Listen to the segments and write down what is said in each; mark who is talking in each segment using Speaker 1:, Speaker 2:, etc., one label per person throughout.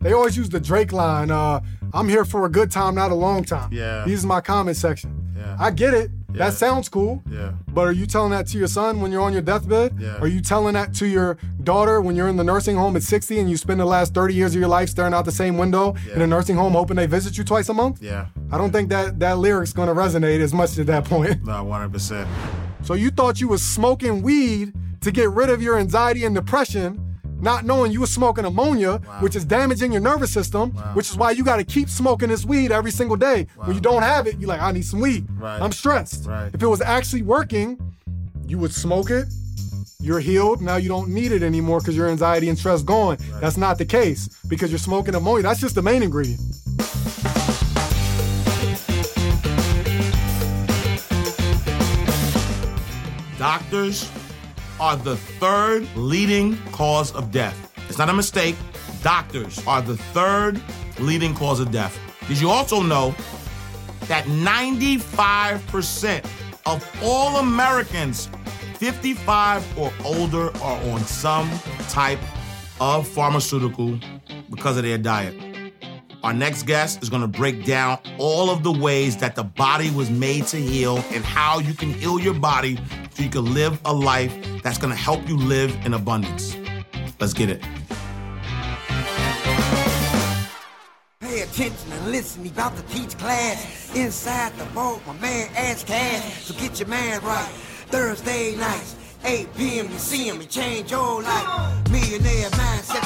Speaker 1: They always use the Drake line, uh, I'm here for a good time, not a long time.
Speaker 2: Yeah.
Speaker 1: These is my comment section.
Speaker 2: Yeah.
Speaker 1: I get it.
Speaker 2: Yeah.
Speaker 1: That sounds cool.
Speaker 2: Yeah.
Speaker 1: But are you telling that to your son when you're on your deathbed?
Speaker 2: Yeah.
Speaker 1: Are you telling that to your daughter when you're in the nursing home at 60 and you spend the last 30 years of your life staring out the same window
Speaker 2: Yeah.
Speaker 1: in a nursing home hoping they visit you twice a month?
Speaker 2: Yeah.
Speaker 1: I don't think that that lyric's gonna resonate as much at that point.
Speaker 2: No, 100%.
Speaker 1: So you thought you was smoking weed to get rid of your anxiety and depression, not knowing you was smoking ammonia, which is damaging your nervous system, which is why you got to keep smoking this weed every single day. When you don't have it, you're like, I need some weed.
Speaker 2: Right.
Speaker 1: I'm stressed.
Speaker 2: Right.
Speaker 1: If it was actually working, you would smoke it. You're healed. Now you don't need it anymore because your anxiety and stress gone. That's not the case because you're smoking ammonia. That's just the main ingredient.
Speaker 2: Doctors are the third leading cause of death. It's not a mistake. Doctors are the third leading cause of death. Did you also know that 95% of all Americans 55 or older are on some type of pharmaceutical because of their diet? Our next guest is going to break down all of the ways that the body was made to heal and how you can heal your body so you can live a life that's going to help you live in abundance. Let's get it.
Speaker 3: Pay attention and listen, he about to teach class. Inside the vault, my man Ash Cash. So get your man right. Thursday nights, 8 p.m. You see him, he change your life. Millionaire mindset,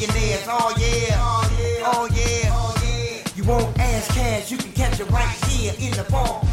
Speaker 3: millionaires. Oh yeah, oh yeah. You won't Ash Cash, you can catch it right here in the vault.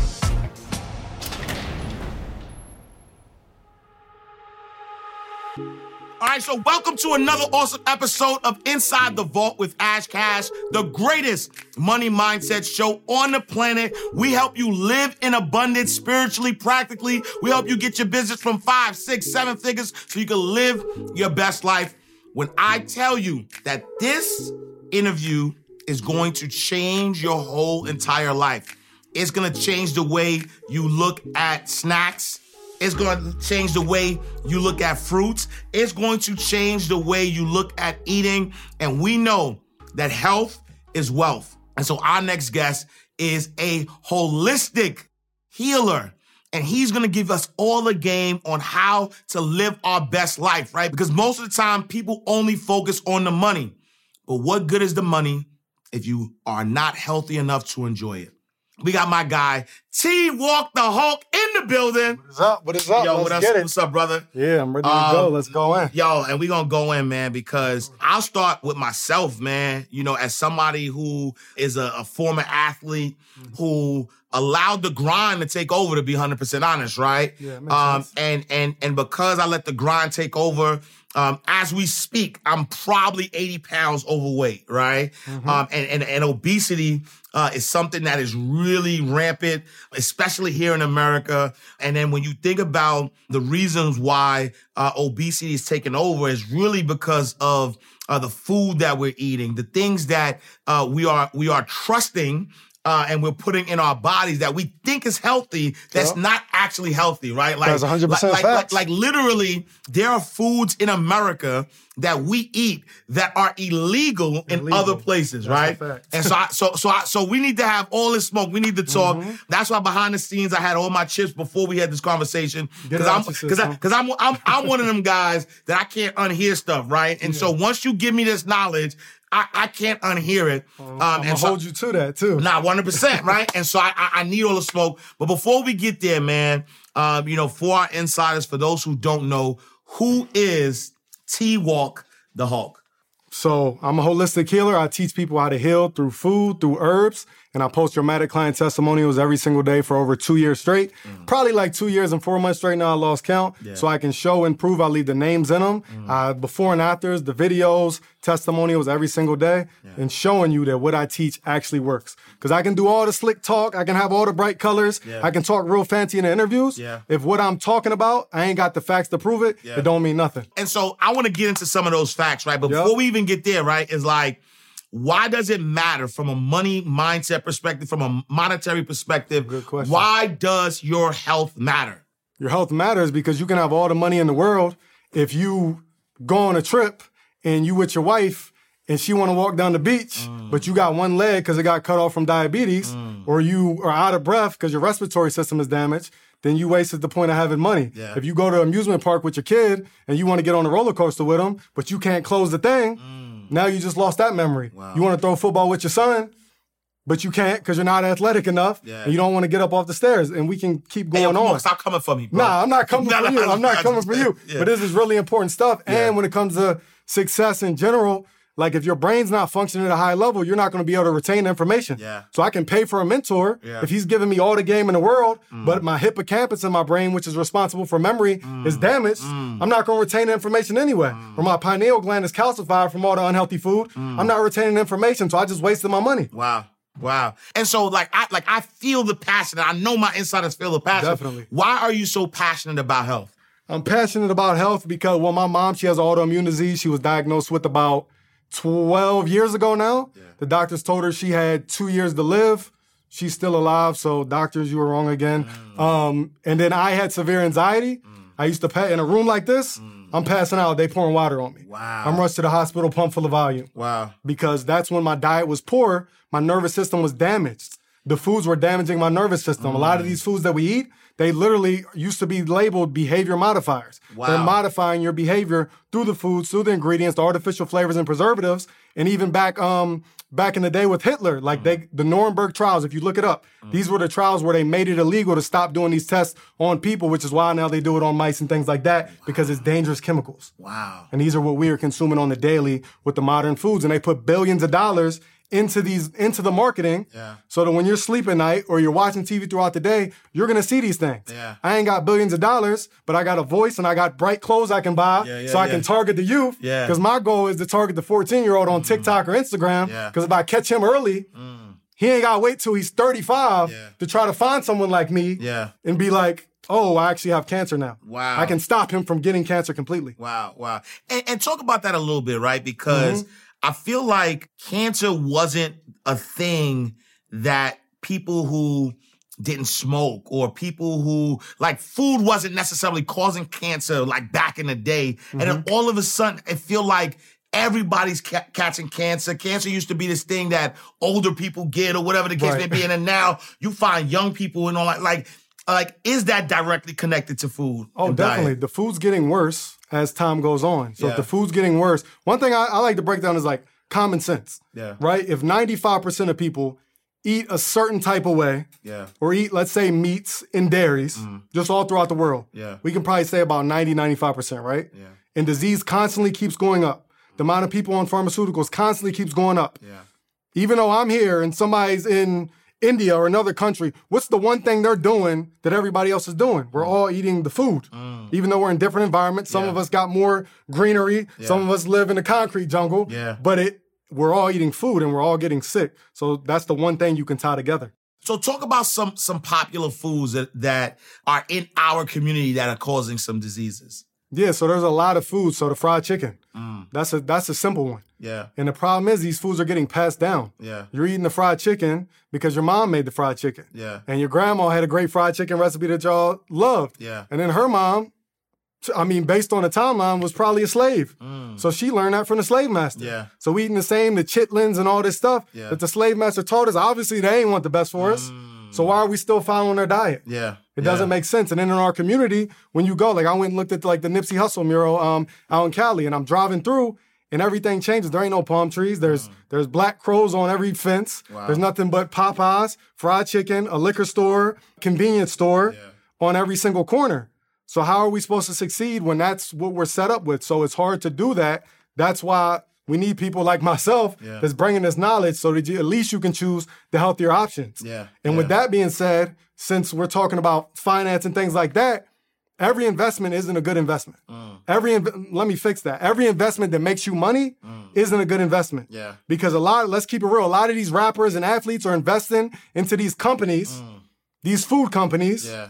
Speaker 2: All right, so welcome to another awesome episode of Inside the Vault with Ash Cash, the greatest money mindset show on the planet. We help you live in abundance spiritually, practically. We help you get your business from five, six, seven figures so you can live your best life. When I tell you that this interview is going to change your whole entire life, it's gonna change the way you look at snacks. It's to change the way you look at fruits. It's going to change the way you look at eating. And we know that health is wealth. And so our next guest is a holistic healer. And he's gonna give us all the game on how to live our best life, right? Because most of the time, people only focus on the money. But what good is the money if you are not healthy enough to enjoy it? We got my guy, T Walk the Hulk, in the building.
Speaker 1: What's up? What is up?
Speaker 2: Yo,
Speaker 1: Let's
Speaker 2: what up? What's up, brother?
Speaker 1: Yeah, I'm ready to
Speaker 2: Um,
Speaker 1: go. Let's go in.
Speaker 2: Yo, and we gonna go in, man, because I'll start with myself, man. You know, as somebody who is a, a former athlete who allowed the grind to take over, to be hundred percent honest, right?
Speaker 1: Yeah,
Speaker 2: um,
Speaker 1: sense.
Speaker 2: and and and because I let the grind take over. Um, as we speak, I'm probably 80 pounds overweight, right?
Speaker 1: Mm-hmm.
Speaker 2: Um, and, and, and obesity uh, is something that is really rampant, especially here in America. And then when you think about the reasons why uh, obesity is taking over, is really because of uh, the food that we're eating, the things that uh, we are we are trusting. Uh, and we're putting in our bodies that we think is healthy, that's
Speaker 1: Yeah.
Speaker 2: not actually healthy, right? Like,
Speaker 1: That's 100%
Speaker 2: like, like,
Speaker 1: facts.
Speaker 2: like literally, there are foods in America that we eat that are illegal, in other places,
Speaker 1: That's
Speaker 2: right? And so, I, so, so, I, so we need to have all this smoke. We need to talk.
Speaker 1: Mm-hmm.
Speaker 2: That's why behind the scenes, I had all my chips before we had this conversation because I'm because because I'm, I'm I'm one of them guys that I can't unhear stuff, right? And so once you give me this knowledge, I, I can't unhear it. Um,
Speaker 1: I'm
Speaker 2: and so,
Speaker 1: hold you to that too.
Speaker 2: Nah, one hundred percent, right? And so I, I, I need all the smoke. But before we get there, man, um, you know, for our insiders, for those who don't know, who is T Walk the Hulk?
Speaker 1: So I'm a holistic healer. I teach people how to heal through food, through herbs, and I post dramatic client testimonials every single day for over two years straight. Mm. Probably like two years and four months straight now. I lost count. Yeah. So I can show and prove. I leave the names in them, mm. uh, before and afters, the videos, testimonials every single day, yeah. and showing you that what I teach actually works. Because I can do all the slick talk, I can have all the bright colors, yeah. I can talk real fancy in the interviews. Yeah. If what I'm talking about, I ain't got the facts to prove it, it don't mean nothing.
Speaker 2: And so I want to get into some of those facts, right? But yep. before we even get there, right, is like why does it matter from a money mindset perspective, from a monetary perspective?
Speaker 1: Good question.
Speaker 2: Why does your health matter?
Speaker 1: Your health matters because you can have all the money in the world if you go on a trip and you with your wife and she want to walk down the beach, mm. but you got one leg because it got cut off from diabetes, mm. or you are out of breath because your respiratory system is damaged, then you wasted the point of having money. Yeah. If you go to an amusement park with your kid and you want to get on a roller coaster with them, but you can't close the thing, mm now you just lost that memory. Wow. You want to throw football with your son, but you can't because you're not athletic enough yeah. and you don't want to get up off the stairs. And we can keep going
Speaker 2: hey,
Speaker 1: on.
Speaker 2: on. Stop coming for me, bro.
Speaker 1: Nah, I'm not coming for you. I'm not coming for you. Yeah. But this is really important stuff. Yeah. And when it comes to success in general, like if your brain's not functioning at a high level, you're not going to be able to retain information. Yeah. So I can pay for a mentor yeah. if he's giving me all the game in the world, mm. but my hippocampus in my brain, which is responsible for memory, mm. is damaged. Mm. I'm not going to retain the information anyway. Mm. Or my pineal gland is calcified from all the unhealthy food. Mm. I'm not retaining information, so I just wasted my money.
Speaker 2: Wow. Wow. And so like I like I feel the passion. I know my insiders feel the passion.
Speaker 1: Definitely.
Speaker 2: Why are you so passionate about health?
Speaker 1: I'm passionate about health because well, my mom, she has autoimmune disease. She was diagnosed with about 12 years ago now. Yeah. The doctors told her she had two years to live. She's still alive, so doctors, you were wrong again. Mm. Um, and then I had severe anxiety. Mm. I used to pay in a room like this. Mm. I'm passing out. They pouring water on me.
Speaker 2: Wow.
Speaker 1: I'm rushed to the hospital, pump full of Valium.
Speaker 2: Wow.
Speaker 1: Because that's when my diet was poor. My nervous system was damaged. The foods were damaging my nervous system. A lot of mm. these foods that we eat, they literally used to be labeled behavior modifiers. Wow. They're modifying your behavior through the foods, through the ingredients, the artificial flavors and preservatives, and even back um back in the day with Hitler, like mm. they the Nuremberg trials, if you look it up, mm. these were the trials where they made it illegal to stop doing these tests on people, which is why now they do it on mice and things like that, wow. because it's dangerous chemicals.
Speaker 2: Wow.
Speaker 1: And these are what we are consuming on the daily with the modern foods. And they put billions of dollars into these into the marketing yeah. so that when you're sleeping at night or you're watching TV throughout the day, you're gonna see these things.
Speaker 2: Yeah.
Speaker 1: I ain't got billions of dollars, but I got a voice and I got bright clothes I can buy yeah, yeah, so I can target the youth. Yeah. Because my goal is to target the 14 year old on mm. TikTok or Instagram. Because if I catch him early, mm. he ain't gotta wait till he's 35 to try to find someone like me yeah. and be like, oh, I actually have cancer now.
Speaker 2: Wow.
Speaker 1: I can stop him from getting cancer completely.
Speaker 2: Wow, wow. And, and talk about that a little bit, right? Because mm-hmm I feel like cancer wasn't a thing that people who didn't smoke or people who like food wasn't necessarily causing cancer like back in the day. Mm-hmm. And then mm-hmm. all of a sudden, it feel like everybody's ca- catching cancer. Cancer used to be this thing that older people get or whatever the case right. may be. And then now you find young people and all that. Like, like, is that directly connected to food?
Speaker 1: Oh, definitely.
Speaker 2: Diet?
Speaker 1: The food's getting worse as time goes on. So yeah. if the food's getting worse, one thing I, I, like to break down is like common sense.
Speaker 2: Yeah.
Speaker 1: Right? If 95% of people eat a certain type of way,
Speaker 2: yeah.
Speaker 1: or eat, let's say, meats and dairies, mm. just all throughout the world,
Speaker 2: yeah.
Speaker 1: we can probably say about 90, 95%, right?
Speaker 2: Yeah.
Speaker 1: And disease constantly keeps going up. The amount of people on pharmaceuticals constantly keeps going up.
Speaker 2: Yeah.
Speaker 1: Even though I'm here and somebody's in India or another country, what's the one thing they're doing that everybody else is doing? We're mm. all eating the food. Mm. Even though we're in different environments, some yeah. of us got more greenery, yeah. some of us live in the concrete jungle.
Speaker 2: Yeah.
Speaker 1: But it we're all eating food and we're all getting sick. So that's the one thing you can tie together.
Speaker 2: So talk about some some popular foods that, that are in our community that are causing some diseases.
Speaker 1: Yeah, so there's a lot of food. So the fried chicken, mm. that's a that's a simple one.
Speaker 2: Yeah.
Speaker 1: And the problem is these foods are getting passed down.
Speaker 2: Yeah.
Speaker 1: You're eating the fried chicken because your mom made the fried chicken.
Speaker 2: Yeah.
Speaker 1: And your grandma had a great fried chicken recipe that y'all loved.
Speaker 2: Yeah.
Speaker 1: And then her mom, I mean, based on the timeline, was probably a slave. Mm. So she learned that from the slave master.
Speaker 2: Yeah.
Speaker 1: So we eating the same, the chitlins and all this stuff yeah. that the slave master taught us. Obviously, they ain't want the best for us. Mm. So why are we still following their diet?
Speaker 2: Yeah.
Speaker 1: It doesn't make sense. And then in our community, when you go, like I went and looked at like the Nipsey Hussle mural um, out in Cali, and I'm driving through, and everything changes. There ain't no palm trees. There's mm. there's black crows on every fence. Wow. There's nothing but Popeyes, fried chicken, a liquor store, convenience store yeah. on every single corner. So how are we supposed to succeed when that's what we're set up with? So it's hard to do that. That's why We need people like myself
Speaker 2: Yeah.
Speaker 1: that's bringing this knowledge so that you, at least you can choose the healthier options.
Speaker 2: Yeah,
Speaker 1: And with that being said, since we're talking about finance and things like that, every investment isn't a good investment.
Speaker 2: Mm.
Speaker 1: Every inv- let me fix that. Every investment that makes you money isn't a good investment.
Speaker 2: Mm. Yeah.
Speaker 1: Because a lot, let's keep it real, a lot of these rappers and athletes are investing into these companies, these food companies
Speaker 2: Mm. Yeah.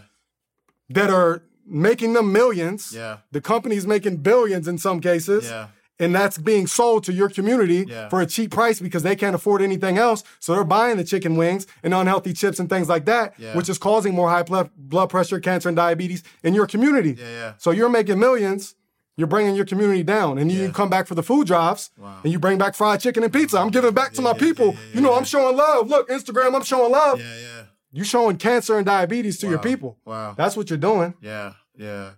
Speaker 1: that are making them millions.
Speaker 2: Yeah.
Speaker 1: The company's making billions in some cases.
Speaker 2: Yeah.
Speaker 1: And that's being sold to your community
Speaker 2: Yeah.
Speaker 1: for a cheap price because they can't afford anything else. So they're buying the chicken wings and unhealthy chips and things like that,
Speaker 2: Yeah.
Speaker 1: which is causing more high blood blood pressure, cancer, and diabetes in your community.
Speaker 2: Yeah, yeah.
Speaker 1: So you're making millions. You're bringing your community down, and you
Speaker 2: Yeah.
Speaker 1: come back for the food drives, and you bring back fried chicken and pizza. I'm giving back to my people. you know. I'm showing love. Look, Instagram, I'm showing love.
Speaker 2: Yeah. Yeah.
Speaker 1: You showing cancer and diabetes to your people.
Speaker 2: Wow.
Speaker 1: That's what you're doing.
Speaker 2: Yeah. Yeah.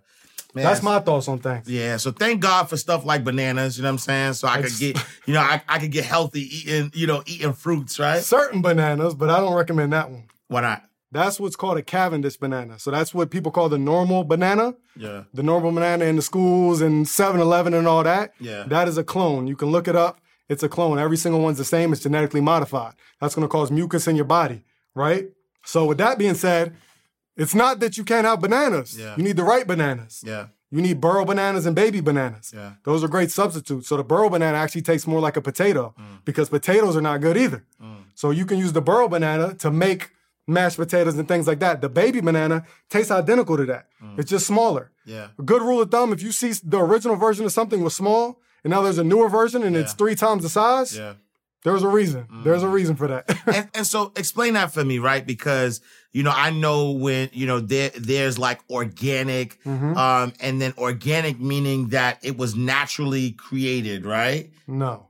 Speaker 2: Man,
Speaker 1: That's my thoughts on things.
Speaker 2: Yeah, so thank God for stuff like bananas, you know what I'm saying? So I could get, you know, I, I could get healthy eating, you know, eating fruits, right?
Speaker 1: Certain bananas, but I don't recommend that one.
Speaker 2: Why not?
Speaker 1: That's what's called a Cavendish banana. So that's what people call the normal banana.
Speaker 2: Yeah.
Speaker 1: The normal banana in the schools and 7-Eleven and all that.
Speaker 2: Yeah.
Speaker 1: That is a clone. You can look it up. It's a clone. Every single one's the same. It's genetically modified. That's going to cause mucus in your body, right? So with that being said, it's not that you can't have bananas.
Speaker 2: Yeah.
Speaker 1: You need the right bananas.
Speaker 2: Yeah.
Speaker 1: You need burro bananas and baby bananas.
Speaker 2: Yeah.
Speaker 1: Those are great substitutes. So the burro banana actually tastes more like a potato
Speaker 2: Mm.
Speaker 1: because potatoes are not good either. So you can use the burro banana to make mashed potatoes and things like that. The baby banana tastes identical to that.
Speaker 2: Mm.
Speaker 1: It's just smaller.
Speaker 2: Yeah.
Speaker 1: A good rule of thumb, if you see the original version of something was small and now there's a newer version and it's three times the size,
Speaker 2: Yeah.
Speaker 1: there's a reason. There's a reason for that.
Speaker 2: and, and so explain that for me, right? Because you know, I know when you know there there's like organic,
Speaker 1: Mm-hmm.
Speaker 2: um, and then organic meaning that it was naturally created, right?
Speaker 1: no.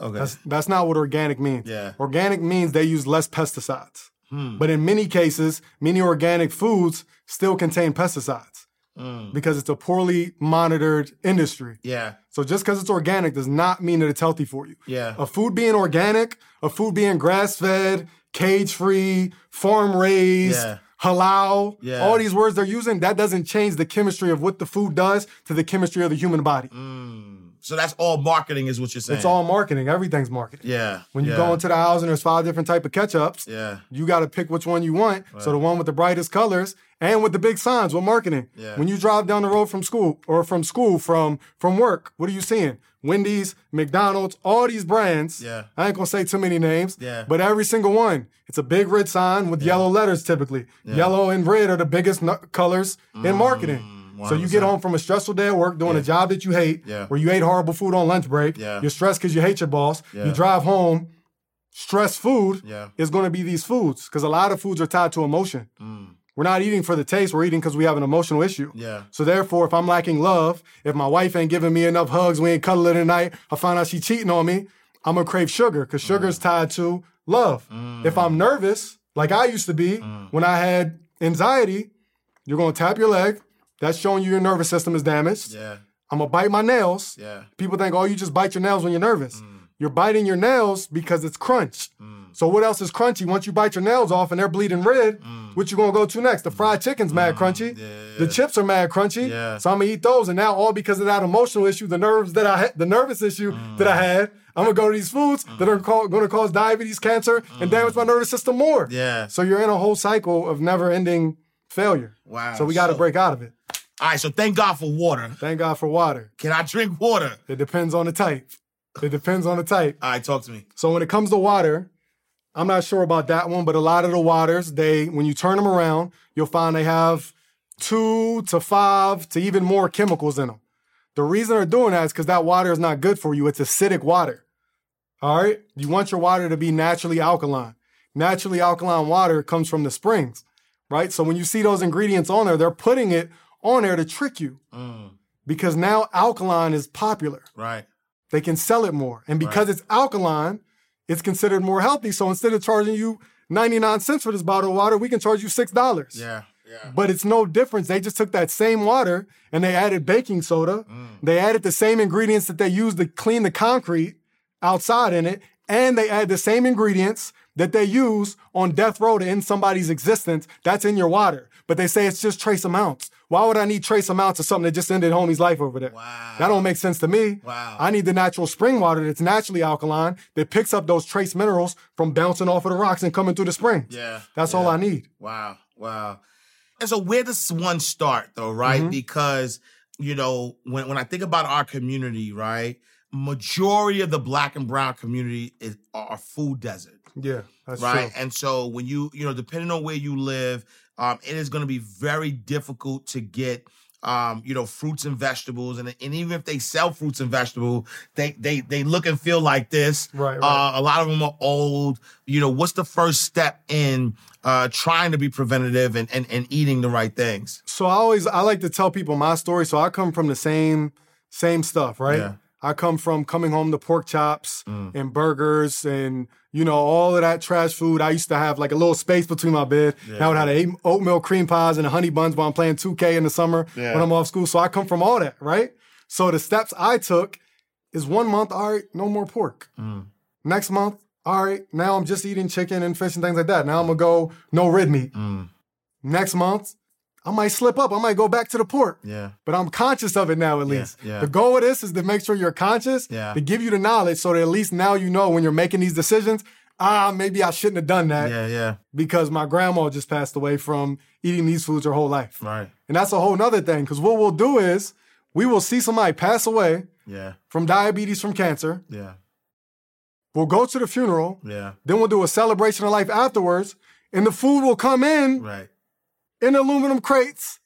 Speaker 2: Okay.
Speaker 1: That's that's not what organic means.
Speaker 2: Yeah.
Speaker 1: Organic means they use less pesticides.
Speaker 2: Hmm.
Speaker 1: But in many cases, many organic foods still contain pesticides
Speaker 2: Mm.
Speaker 1: because it's a poorly monitored industry.
Speaker 2: yeah.
Speaker 1: So just because it's organic does not mean that it's healthy for you.
Speaker 2: Yeah.
Speaker 1: A food being organic, a food being grass fed, cage free, farm raised,
Speaker 2: Yeah.
Speaker 1: halal,
Speaker 2: Yeah.
Speaker 1: all these words they're using, that doesn't change the chemistry of what the food does to the chemistry of the human body.
Speaker 2: Mm. So that's all marketing, is what you're saying.
Speaker 1: It's all marketing. Everything's marketing.
Speaker 2: Yeah.
Speaker 1: When you
Speaker 2: yeah.
Speaker 1: go into the house and there's five different type of ketchups,
Speaker 2: Yeah.
Speaker 1: you got to pick which one you want. So the one with the brightest colors and with the big signs with marketing.
Speaker 2: Yeah.
Speaker 1: When you drive down the road from school or from school from from work, what are you seeing? Wendy's, McDonald's, all these brands.
Speaker 2: Yeah.
Speaker 1: I ain't gonna say too many names.
Speaker 2: Yeah.
Speaker 1: But every single one, it's a big red sign with yellow letters typically. Yellow and red are the biggest nu- colors in marketing. So you get home from a stressful day at work doing a job that you hate,
Speaker 2: Yeah.
Speaker 1: where you ate horrible food on lunch break.
Speaker 2: Yeah.
Speaker 1: You're stressed because you hate your boss.
Speaker 2: Yeah.
Speaker 1: You drive home, stress food
Speaker 2: Yeah.
Speaker 1: is going to be these foods because a lot of foods are tied to emotion. We're not eating for the taste, we're eating because we have an emotional issue.
Speaker 2: Yeah.
Speaker 1: So therefore, if I'm lacking love, if my wife ain't giving me enough hugs, we ain't cuddling tonight, I find out she cheating on me, I'm gonna crave sugar because sugar is mm. tied to love. If I'm mm. nervous, like I used to be mm. when I had anxiety, you're gonna tap your leg. That's showing you your nervous system is damaged.
Speaker 2: Yeah.
Speaker 1: I'm gonna bite my nails.
Speaker 2: Yeah.
Speaker 1: People think, oh, you just bite your nails when you're nervous. You're biting your nails because it's crunch. So what else is crunchy? Once you bite your nails off and they're bleeding red, mm. what you gonna go to next? The fried chicken's mad mm, crunchy. The chips are mad crunchy.
Speaker 2: Yeah.
Speaker 1: So I'm gonna eat those, and now all because of that emotional issue, the nerves that I had, the nervous issue mm. that I had, I'm gonna go to these foods that are ca- gonna cause diabetes, cancer, and damage my nervous system more.
Speaker 2: Yeah.
Speaker 1: So you're in a whole cycle of never-ending failure.
Speaker 2: Wow.
Speaker 1: So we got to
Speaker 2: So-
Speaker 1: break out of it.
Speaker 2: All right. So thank God for water.
Speaker 1: Thank God for water.
Speaker 2: Can I drink water?
Speaker 1: It depends on the type. It depends on the type.
Speaker 2: All right. Talk to me.
Speaker 1: So when it comes to water, I'm not sure about that one, but a lot of the waters, they when you turn them around, you'll find they have two to five to even more chemicals in them. The reason they're doing that is because that water is not good for you. It's acidic water. All right? You want your water to be naturally alkaline. Naturally alkaline water comes from the springs, right? So when you see those ingredients on there, they're putting it on there to trick you mm. because now alkaline is popular
Speaker 2: Right.
Speaker 1: they can sell it more. And because it's alkaline, it's considered more healthy. So instead of charging you 99 cents for this bottle of water, we can charge you $6.
Speaker 2: Yeah. Yeah.
Speaker 1: But it's no difference. They just took that same water and they added baking soda. Mm. They added the same ingredients that they used to clean the concrete outside in it. And they add the same ingredients that they use on death row to end somebody's existence. That's in your water. But they say it's just trace amounts. Why would I need trace amounts of something that just ended homie's life over there?
Speaker 2: Wow.
Speaker 1: That don't make sense to me.
Speaker 2: Wow.
Speaker 1: I need the natural spring water that's naturally alkaline that picks up those trace minerals from bouncing off of the rocks and coming through the springs.
Speaker 2: Yeah,
Speaker 1: That's all. I need.
Speaker 2: Wow, wow. And so where does one start though, right?
Speaker 1: Mm-hmm.
Speaker 2: Because, you know, when, when I think about our community, right, majority of the black and brown community is are food desert.
Speaker 1: Yeah, that's
Speaker 2: right?
Speaker 1: true.
Speaker 2: And so when you, you know, depending on where you live, um, it is going to be very difficult to get, um, you know, fruits and vegetables, and, and even if they sell fruits and vegetables, they they they look and feel like this.
Speaker 1: Right, right.
Speaker 2: Uh, a lot of them are old. You know, what's the first step in uh, trying to be preventative and, and and eating the right things?
Speaker 1: So I always I like to tell people my story. So I come from the same same stuff, right?
Speaker 2: Yeah.
Speaker 1: I come from coming home to pork chops
Speaker 2: Mm.
Speaker 1: and burgers and you know all of that trash food. I used to have like a little space between my bed. Now I would have oatmeal cream pies and honey buns while I'm playing 2K in the summer
Speaker 2: Yeah.
Speaker 1: when I'm off school. So I come from all that, right? So the steps I took is one month, all right, no more pork.
Speaker 2: Mm.
Speaker 1: Next month, all right, now I'm just eating chicken and fish and things like that. Now I'm gonna go no red meat.
Speaker 2: Mm.
Speaker 1: Next month, I might slip up. I might go back to the port.
Speaker 2: Yeah,
Speaker 1: But I'm conscious of it now, at least.
Speaker 2: yeah.
Speaker 1: The goal of this is to make sure you're conscious,
Speaker 2: Yeah.
Speaker 1: to give you the knowledge so that at least now you know when you're making these decisions, ah, maybe I shouldn't have done that
Speaker 2: yeah, yeah.
Speaker 1: because my grandma just passed away from eating these foods her whole life.
Speaker 2: Right.
Speaker 1: And that's a whole nother thing because what we'll do is we will see somebody pass away
Speaker 2: Yeah,
Speaker 1: from diabetes, from cancer.
Speaker 2: yeah,
Speaker 1: We'll go to the funeral.
Speaker 2: yeah.
Speaker 1: Then we'll do a celebration of life afterwards. And the food will come in
Speaker 2: Right.
Speaker 1: In aluminum crates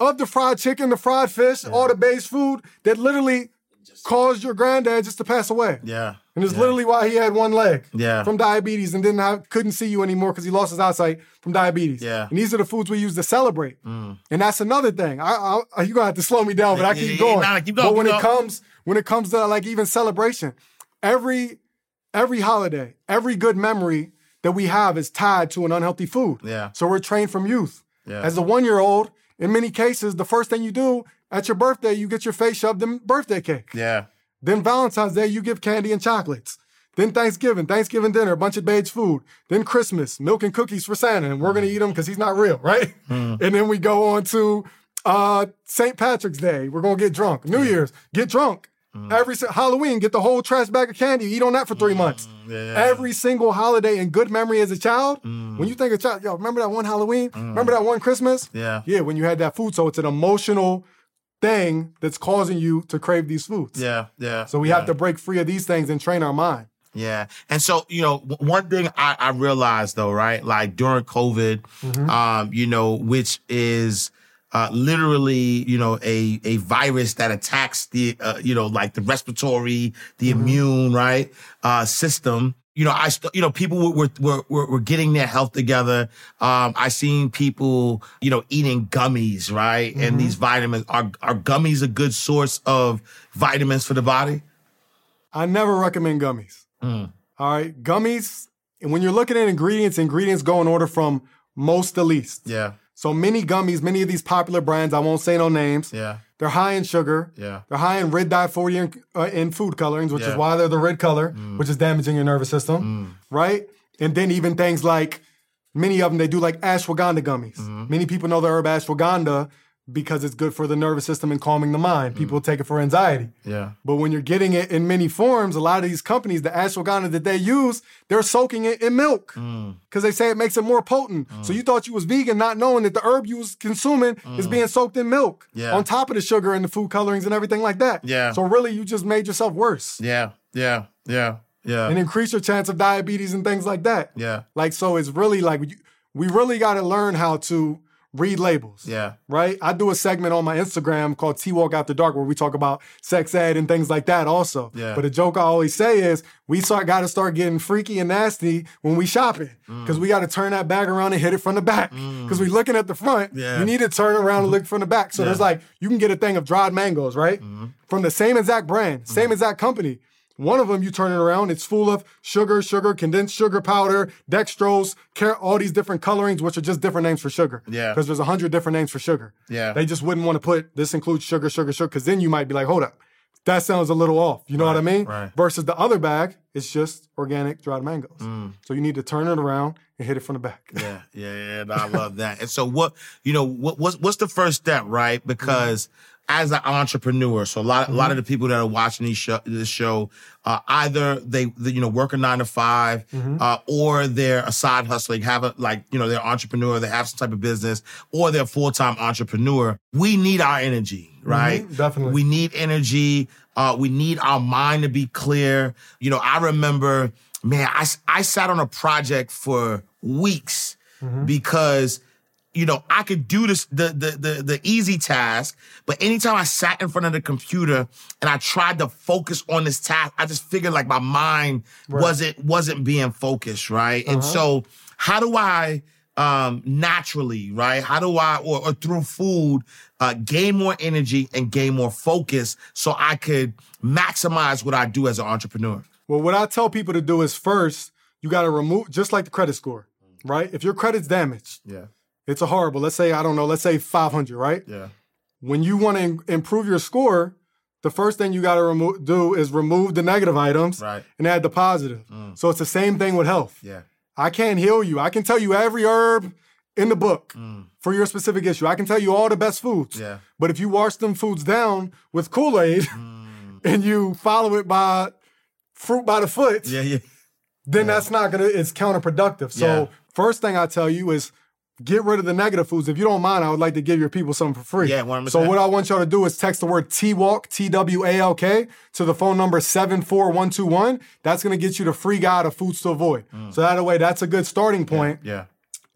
Speaker 1: of the fried chicken, the fried fish, all the base food that literally caused your granddad just to pass away.
Speaker 2: Yeah.
Speaker 1: And it's
Speaker 2: yeah.
Speaker 1: literally why he had one leg
Speaker 2: Yeah.
Speaker 1: from diabetes and didn't have, couldn't see you anymore because he lost his eyesight from diabetes.
Speaker 2: Yeah. Mm.
Speaker 1: And these are the foods we use to celebrate. And that's another thing. I, I, you're gonna have to slow me down, but I keep
Speaker 2: yeah, yeah,
Speaker 1: going.
Speaker 2: nah, keep going,
Speaker 1: but when
Speaker 2: keep
Speaker 1: it
Speaker 2: going.
Speaker 1: comes when it comes to like even celebration, every every holiday, every good memory that we have is tied to an unhealthy food.
Speaker 2: Yeah.
Speaker 1: So we're trained from youth.
Speaker 2: Yeah.
Speaker 1: As a one year old, in many cases, the first thing you do at your birthday, you get your face shoved in birthday cake.
Speaker 2: Yeah.
Speaker 1: Then Valentine's Day, you give candy and chocolates. Then Thanksgiving, Thanksgiving dinner, a bunch of beige food. Then Christmas, milk and cookies for Santa, and we're gonna eat them because he's not real, right? And then we go on to uh, St. Patrick's Day. We're gonna get drunk. New Year's, get drunk. Every Halloween, get the whole trash bag of candy. Eat on that for three months.
Speaker 2: yeah.
Speaker 1: Every single holiday in good memory as a child. When you think of child, yo, remember that one Halloween? Remember that one Christmas?
Speaker 2: Yeah.
Speaker 1: Yeah, when you had that food. So it's an emotional thing that's causing you to crave these foods.
Speaker 2: Yeah. Yeah.
Speaker 1: So we
Speaker 2: yeah.
Speaker 1: have to break free of these things and train our mind.
Speaker 2: Yeah. And so, you know, one thing I, I realized though, right? Like during COVID,
Speaker 1: Mm-hmm.
Speaker 2: um, you know, which is, uh, literally, you know, a, a virus that attacks the, uh, you know, like the respiratory, the
Speaker 1: Mm-hmm.
Speaker 2: immune, right, uh, system. You know, I, st- you know, people were, were, were, were getting their health together. Um, I seen people, you know, eating gummies, right?
Speaker 1: Mm-hmm.
Speaker 2: And these vitamins are, are gummies a good source of vitamins for the body?
Speaker 1: I never recommend gummies. All right, gummies. And when you're looking at ingredients, ingredients go in order from most to least.
Speaker 2: Yeah.
Speaker 1: So many gummies, many of these popular brands, I won't say no names.
Speaker 2: Yeah.
Speaker 1: They're high in sugar.
Speaker 2: Yeah.
Speaker 1: They're high in red dye 40 in, uh, in food colorings, which
Speaker 2: Yeah.
Speaker 1: is why they're the red color, mm. which is damaging your nervous system, mm. right? And then even things like many of them they do like ashwagandha gummies. Mm-hmm. Many people know the herb ashwagandha because it's good for the nervous system and calming the mind. Mm. People take it for anxiety.
Speaker 2: Yeah.
Speaker 1: But when you're getting it in many forms, a lot of these companies, the ashwagandha that they use, they're soaking it in milk mm. because they say it makes it more potent. Mm. So you thought you was vegan, not knowing that the herb you was consuming is being soaked in milk
Speaker 2: Yeah.
Speaker 1: on top of the sugar and the food colorings and everything like that.
Speaker 2: Yeah.
Speaker 1: So really, you just made yourself worse
Speaker 2: Yeah, yeah, yeah, yeah,
Speaker 1: and increase your chance of diabetes and things like that.
Speaker 2: yeah,
Speaker 1: Like so, it's really like we really got to learn how to read labels
Speaker 2: yeah,
Speaker 1: right? I do a segment on my Instagram called T Walk After Dark where we talk about sex ed and things like that also.
Speaker 2: Yeah.
Speaker 1: But a joke I always say is we start got to start getting freaky and nasty when we shopping mm. because we got to turn that bag around and hit it from the back mm. because we looking at the front.
Speaker 2: Yeah.
Speaker 1: You need to turn around and look from the back. So there's like you can get a thing of dried mangoes, right? Mm-hmm. From the same exact brand, same mm-hmm. exact company. One of them, you turn it around, it's full of sugar, sugar, condensed sugar powder, dextrose, car- all these different colorings, which are just different names for sugar.
Speaker 2: Yeah.
Speaker 1: Because there's a hundred different names for sugar.
Speaker 2: Yeah.
Speaker 1: They just wouldn't want to put this includes sugar, sugar, sugar, because then you might be like, hold up, that sounds a little off. You know what I mean?
Speaker 2: right.
Speaker 1: Versus the other bag, it's just organic dried mangoes.
Speaker 2: Mm.
Speaker 1: So you need to turn it around and hit it from the back.
Speaker 2: Yeah, yeah, yeah. I love that. And so, what you know, what what's what's the first step, right? Because as an entrepreneur, so a lot a lot of the people that are watching these show, this show, uh, either they, they you know work a nine to 5 uh, or they're a side hustling, have a like you know they're entrepreneur, they have some type of business, or they're a full time entrepreneur. We need our energy, right?
Speaker 1: definitely.
Speaker 2: We need energy. Uh, we need our mind to be clear. You know, I remember, man, I, I sat on a project for weeks because, you know, I could do this, the, the, the, the easy task, but anytime I sat in front of the computer and I tried to focus on this task, I just figured like my mind wasn't, wasn't being focused. Right. And so how do I, um, naturally, right? How do I, or, or through food, uh, gain more energy and gain more focus so I could maximize what I do as an entrepreneur?
Speaker 1: Well, what I tell people to do is first, you got to remove, just like the credit score, right? If your credit's damaged,
Speaker 2: Yeah.
Speaker 1: It's a horrible, let's say, I don't know, let's say 500, right?
Speaker 2: Yeah.
Speaker 1: When you want to improve your score, the first thing you got to remo- do is remove the negative items
Speaker 2: Right.
Speaker 1: and add the positive. So it's the same thing with health.
Speaker 2: Yeah.
Speaker 1: I can't heal you. I can tell you every herb in the book for your specific issue. I can tell you all the best foods.
Speaker 2: Mm. Yeah.
Speaker 1: But if you wash them foods down with Kool Aid and you follow it by fruit by the foot,
Speaker 2: Yeah. Yeah.
Speaker 1: then that's not gonna. It's counterproductive. So
Speaker 2: Yeah.
Speaker 1: first thing I tell you is. Get rid of the negative foods. If you don't mind, I would like to give your people something for free.
Speaker 2: Yeah, 100%.
Speaker 1: So what I want y'all to do is text the word T-Walk, T-W-A-L-K, to the phone number 74121. That's gonna get you the free guide of foods to avoid. So that way, that's a good starting point.
Speaker 2: Yeah.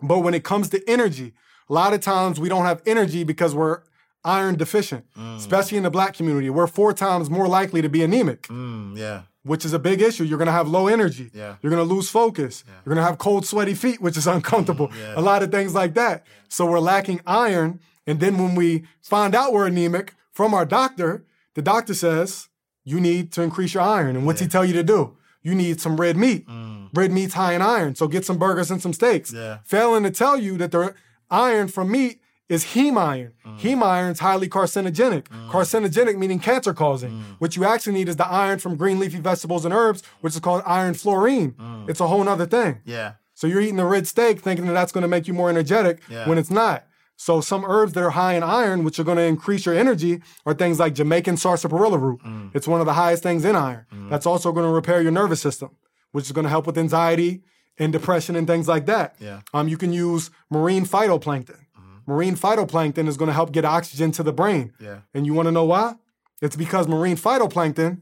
Speaker 1: But when it comes to energy, a lot of times we don't have energy because we're iron deficient, mm. especially in the black community. We're four times more likely to be anemic,
Speaker 2: Mm, yeah.
Speaker 1: which is a big issue. You're gonna have low energy.
Speaker 2: Yeah.
Speaker 1: You're gonna lose focus. You're gonna have cold, sweaty feet, which is uncomfortable. Mm, a lot of things like that. So we're lacking iron. And then when we find out we're anemic from our doctor, the doctor says, you need to increase your iron. And what's he tell you to do? You need some red meat. Mm. Red meat's high in iron. So get some burgers and some steaks.
Speaker 2: Yeah.
Speaker 1: Failing to tell you that the iron from meat is heme iron. Mm. Heme iron is highly carcinogenic. Mm. Carcinogenic meaning cancer causing. Mm. What you actually need is the iron from green leafy vegetables and herbs, which is called iron fluorine. It's a whole nother thing.
Speaker 2: Yeah.
Speaker 1: So you're eating the red steak thinking that that's going to make you more energetic
Speaker 2: Yeah.
Speaker 1: when it's not. So some herbs that are high in iron, which are going to increase your energy, are things like Jamaican sarsaparilla root.
Speaker 2: Mm.
Speaker 1: It's one of the highest things in iron. That's also going to repair your nervous system, which is going to help with anxiety and depression and things like that.
Speaker 2: Yeah.
Speaker 1: Um, you can use marine phytoplankton. Marine phytoplankton is going to help get oxygen to the brain.
Speaker 2: Yeah.
Speaker 1: And you want to know why? It's because marine phytoplankton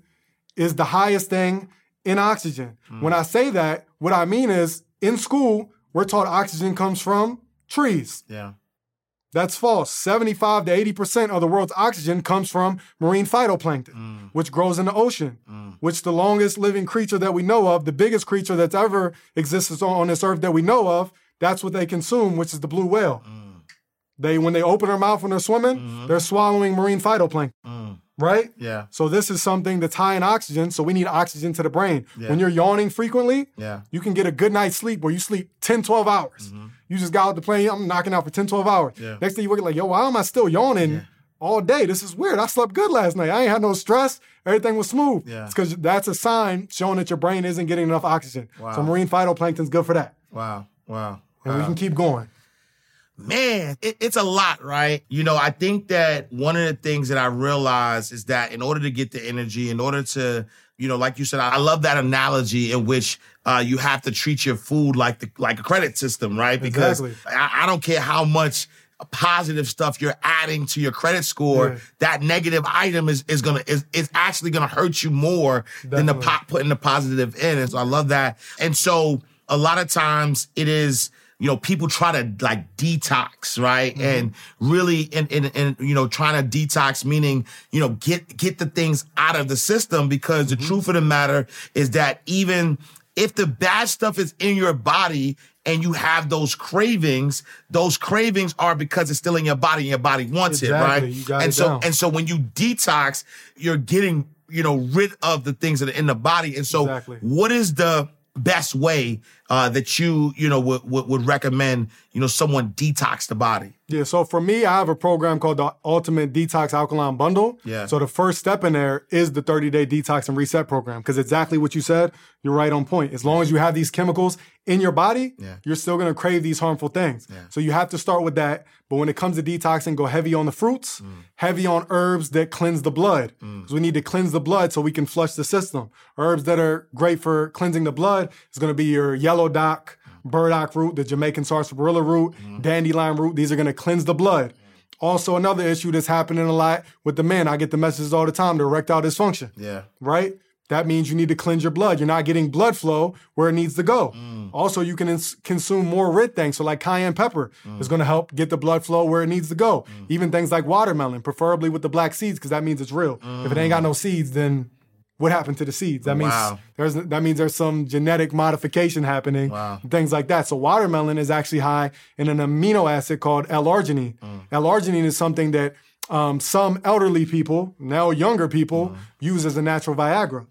Speaker 1: is the highest thing in oxygen. Hmm. When I say that, what I mean is in school, we're taught oxygen comes from trees.
Speaker 2: Yeah.
Speaker 1: That's false. 75 to 80% of the world's oxygen comes from marine phytoplankton, hmm. which grows in the ocean, hmm. which the longest living creature that we know of, the biggest creature that's ever existed on on this earth that we know of, that's what they consume, which is the blue whale. They when they open their mouth when they're swimming, they're swallowing marine phytoplankton. Right?
Speaker 2: Yeah.
Speaker 1: So this is something that's high in oxygen, so we need oxygen to the brain. When you're yawning frequently,
Speaker 2: Yeah.
Speaker 1: you can get a good night's sleep where you sleep 10, 12 hours. You just got out the plane, I'm knocking out for 10, 12 hours.
Speaker 2: Mm-hmm. Yeah.
Speaker 1: Next thing you wake up like, yo, why am I still yawning all day? This is weird. I slept good last night. I ain't had no stress. Everything was smooth.
Speaker 2: Yeah.
Speaker 1: It's because that's a sign showing that your brain isn't getting enough oxygen.
Speaker 2: Wow.
Speaker 1: So marine phytoplankton's good for that.
Speaker 2: Wow. Wow.
Speaker 1: And we can keep going.
Speaker 2: Man, it, it's a lot, right? You know, I think that one of the things that I realized is that in order to get the energy, in order to, you know, like you said, I love that analogy in which uh, you have to treat your food like the like a credit system, right? Because
Speaker 1: Exactly.
Speaker 2: I, I don't care how much positive stuff you're adding to your credit score,
Speaker 1: Yeah.
Speaker 2: that negative item is is gonna is, is actually gonna hurt you more than the
Speaker 1: Definitely.
Speaker 2: pot putting the positive in. And so I love that. And so a lot of times it is, you know, people try to like detox, right? Mm-hmm. And really and, and and you know, trying to detox meaning, you know, get get the things out of the system because the mm-hmm. truth of the matter is that even if the bad stuff is in your body and you have those cravings, those cravings are because it's still in your body and your body wants
Speaker 1: Exactly.
Speaker 2: it, right? And
Speaker 1: it
Speaker 2: so
Speaker 1: down.
Speaker 2: and so when you detox, you're getting, you know, rid of the things that are in the body. And so
Speaker 1: Exactly.
Speaker 2: what is the best way uh, that you, you know, would, would, would recommend, you know, someone detox the body?
Speaker 1: Yeah, so for me, I have a program called the Ultimate Detox Alkaline Bundle.
Speaker 2: Yeah.
Speaker 1: So the first step in there is the 30 day detox and reset program because exactly what you said, you're right on point. As long as you have these chemicals in your body,
Speaker 2: Yeah.
Speaker 1: you're still gonna crave these harmful things. Yeah. So you have to start with that. But when it comes to detoxing, go heavy on the fruits,
Speaker 2: Mm.
Speaker 1: heavy on herbs that cleanse the blood. Because we need to cleanse the blood so we can flush the system. Herbs that are great for cleansing the blood is gonna be your yellow dock, burdock root, the Jamaican sarsaparilla root, mm-hmm. dandelion root. These are going to cleanse the blood. Also, another issue that's happening a lot with the men. I get the messages all the time: the erectile dysfunction.
Speaker 2: Yeah.
Speaker 1: Right. That means you need to cleanse your blood. You're not getting blood flow where it needs to go. Mm. Also, you can ins- consume more red things. So, like cayenne pepper mm. is going to help get the blood flow where it needs to go. Mm. Even things like watermelon, preferably with the black seeds, because that means it's real. If it ain't got no seeds, then what happened to the seeds? That means
Speaker 2: Wow.
Speaker 1: there's that means there's some genetic modification happening,
Speaker 2: Wow.
Speaker 1: things like that. So watermelon is actually high in an amino acid called L-arginine. L-arginine is something that um, some elderly people, now younger people, use as a natural Viagra.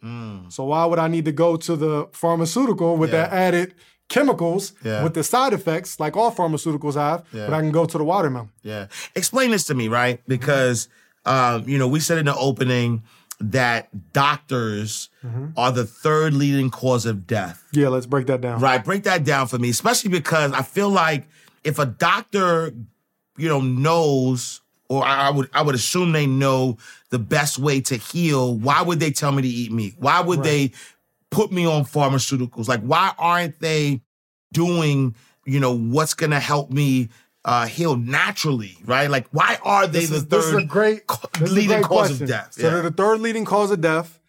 Speaker 1: So why would I need to go to the pharmaceutical with
Speaker 2: Yeah.
Speaker 1: that added chemicals
Speaker 2: Yeah.
Speaker 1: with the side effects like all pharmaceuticals have?
Speaker 2: Yeah.
Speaker 1: But I can go to the watermelon.
Speaker 2: Yeah. Explain this to me, right? Because, um, you know, we said in the opening that doctors mm-hmm. are the third leading cause of death.
Speaker 1: Yeah, let's break that down.
Speaker 2: Right. Break that down for me, especially because I feel like if a doctor, you know, knows, or I I would, I would assume they know the best way to heal. Why would they tell me to eat meat? Why would they put me on pharmaceuticals? Like, why aren't they doing, you know, what's going to help me uh, heal naturally? Right. Like, why are they
Speaker 1: This
Speaker 2: the
Speaker 1: is,
Speaker 2: third
Speaker 1: great,
Speaker 2: co-
Speaker 1: this is a
Speaker 2: leading
Speaker 1: great
Speaker 2: cause
Speaker 1: question.
Speaker 2: of death?
Speaker 1: So they're the third leading cause of death.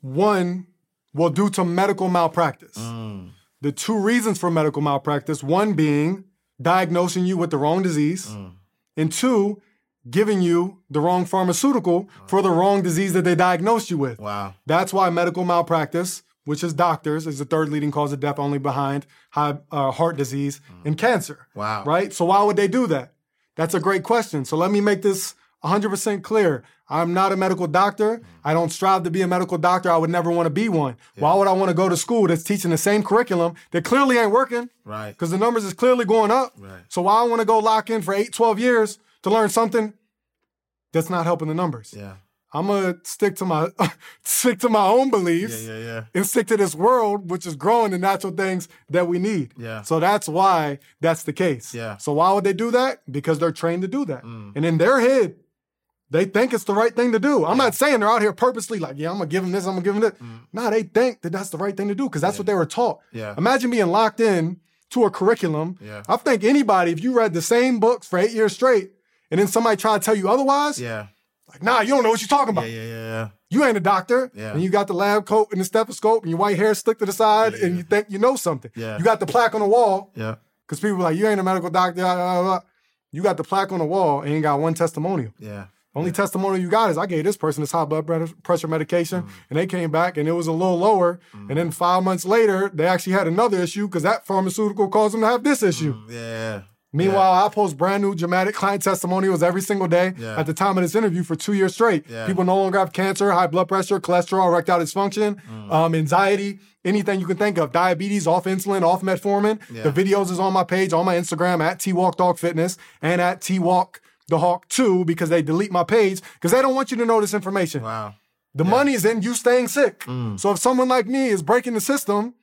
Speaker 1: One, well, due to medical malpractice.
Speaker 2: Mm.
Speaker 1: The two reasons for medical malpractice: one being diagnosing you with the wrong disease,
Speaker 2: Mm.
Speaker 1: and two, giving you the wrong pharmaceutical for the wrong disease that they diagnosed you with.
Speaker 2: Wow.
Speaker 1: That's why medical malpractice, which is doctors, is the third leading cause of death, only behind high, uh, heart disease and cancer.
Speaker 2: Mm. Wow.
Speaker 1: Right? So why would they do that? That's a great question. So let me make this 100% clear. I'm not a medical doctor. I don't strive to be a medical doctor. I would never want to be one. Why would I want to go to school that's teaching the same curriculum that clearly ain't working?
Speaker 2: Right.
Speaker 1: Because the numbers is clearly going up.
Speaker 2: Right.
Speaker 1: So why I want to go lock in for 8, 12 years to learn something that's not helping the numbers?
Speaker 2: Yeah.
Speaker 1: I'm gonna stick to my stick to my own beliefs
Speaker 2: Yeah. Yeah. Yeah.
Speaker 1: and stick to this world, which is growing the natural things that we need.
Speaker 2: Yeah.
Speaker 1: So that's why that's the case.
Speaker 2: Yeah. Mm.
Speaker 1: So why would they do that? Because they're trained to do that. And in their head, they think it's the right thing to do. I'm not saying they're out here purposely like, yeah, I'm gonna give them this, I'm gonna give them that. Nah, they think that that's the right thing to do because that's what they were taught.
Speaker 2: Mm. Yeah.
Speaker 1: Imagine being locked in to a curriculum.
Speaker 2: Yeah.
Speaker 1: I think anybody, if you read the same books for eight years straight, and then somebody try to tell you otherwise,
Speaker 2: Yeah.
Speaker 1: Like, nah, you don't know what you're talking about.
Speaker 2: Yeah. Yeah. Yeah.
Speaker 1: You ain't a doctor,
Speaker 2: Yeah.
Speaker 1: and you got the lab coat and the stethoscope, and your white hair stuck to the side, and you think you know something.
Speaker 2: Yeah.
Speaker 1: You got the plaque on the wall,
Speaker 2: Yeah.
Speaker 1: because people are like, you ain't a medical doctor. blah, blah, blah. You got the plaque on the wall, and you ain't got one testimonial.
Speaker 2: Yeah.
Speaker 1: Only testimonial you got is I gave this person this high blood pressure medication,
Speaker 2: Mm.
Speaker 1: and they came back and it was a little lower. And then five months later, they actually had another issue because that pharmaceutical caused them to have this issue.
Speaker 2: Yeah.
Speaker 1: Meanwhile, I post brand new dramatic client testimonials every single day
Speaker 2: Yeah.
Speaker 1: at the time of this interview for two years straight.
Speaker 2: Yeah.
Speaker 1: People no longer have cancer, high blood pressure, cholesterol, erectile dysfunction,
Speaker 2: Mm.
Speaker 1: um, anxiety, anything you can think of, diabetes, off insulin, off metformin.
Speaker 2: Yeah.
Speaker 1: The videos is on my page, on my Instagram at T-Walk Dog Fitness and at T-Walk the Hulk 2 because they delete my page because they don't want you to know this information.
Speaker 2: Wow.
Speaker 1: The money is in you staying sick.
Speaker 2: Mm.
Speaker 1: So if someone like me is breaking the system,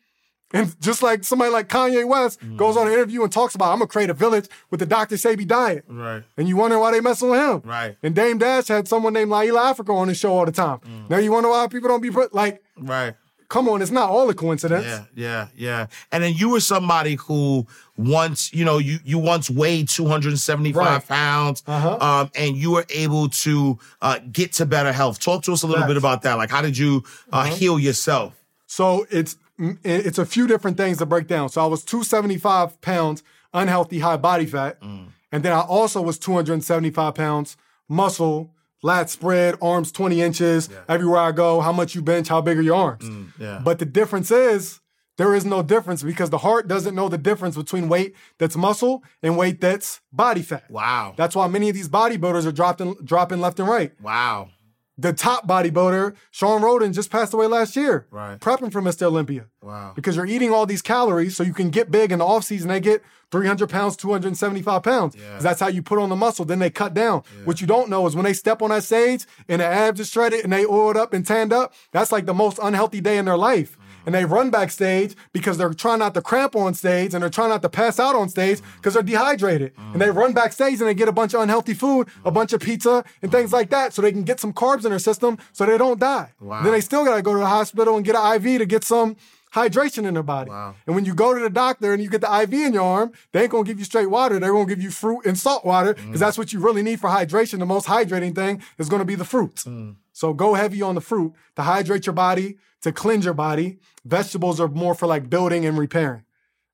Speaker 1: and just like somebody like Kanye West
Speaker 2: Mm.
Speaker 1: goes on an interview and talks about, I'm gonna create a village with the Dr. Sebi diet.
Speaker 2: Right.
Speaker 1: And you wonder why they messing with him.
Speaker 2: Right.
Speaker 1: And Dame Dash had someone named Llaila Afrika on his show all the time.
Speaker 2: Mm.
Speaker 1: Now you wonder why people don't be put like,
Speaker 2: Right.
Speaker 1: come on, it's not all a coincidence.
Speaker 2: Yeah, yeah, yeah. And then you were somebody who once, you know, you you once weighed 275
Speaker 1: Right.
Speaker 2: pounds,
Speaker 1: Uh-huh.
Speaker 2: um, and you were able to uh, get to better health. Talk to us a little bit about that. Like, how did you uh,
Speaker 1: Uh-huh.
Speaker 2: heal yourself?
Speaker 1: So it's it's a few different things to break down. So I was 275 pounds unhealthy high body fat,
Speaker 2: Mm.
Speaker 1: and then I also was 275 pounds muscle, lat spread, arms 20 inches. Everywhere I go, how much you bench, how big are your arms?
Speaker 2: Mm, yeah.
Speaker 1: But the difference is there is no difference because the heart doesn't know the difference between weight that's muscle and weight that's body fat.
Speaker 2: Wow.
Speaker 1: That's why many of these bodybuilders are dropping dropping left and right.
Speaker 2: wow.
Speaker 1: The top bodybuilder, Shawn Rhoden, just passed away last year.
Speaker 2: Right.
Speaker 1: Prepping for Mr. Olympia.
Speaker 2: Wow.
Speaker 1: Because you're eating all these calories so you can get big in the off season. They get 300 pounds, 275 pounds.
Speaker 2: Yeah.
Speaker 1: That's how you put on the muscle. Then they cut down. What you don't know is when they step on that stage and the abs are shredded and they oiled up and tanned up, that's like the most unhealthy day in their life. And they run backstage because they're trying not to cramp on stage and they're trying not to pass out on stage mm. because they're dehydrated. And they run backstage and they get a bunch of unhealthy food, a bunch of pizza and things like that so they can get some carbs in their system so they don't die.
Speaker 2: Wow.
Speaker 1: Then they still got to go to the hospital and get an IV to get some hydration in their body.
Speaker 2: Wow.
Speaker 1: And when you go to the doctor and you get the IV in your arm, they ain't gonna give you straight water. They're gonna give you fruit and salt water because mm. that's what you really need for hydration. The most hydrating thing is gonna be the fruits. Mm. So go heavy on the fruit to hydrate your body, to cleanse your body. Vegetables are more for like building and repairing.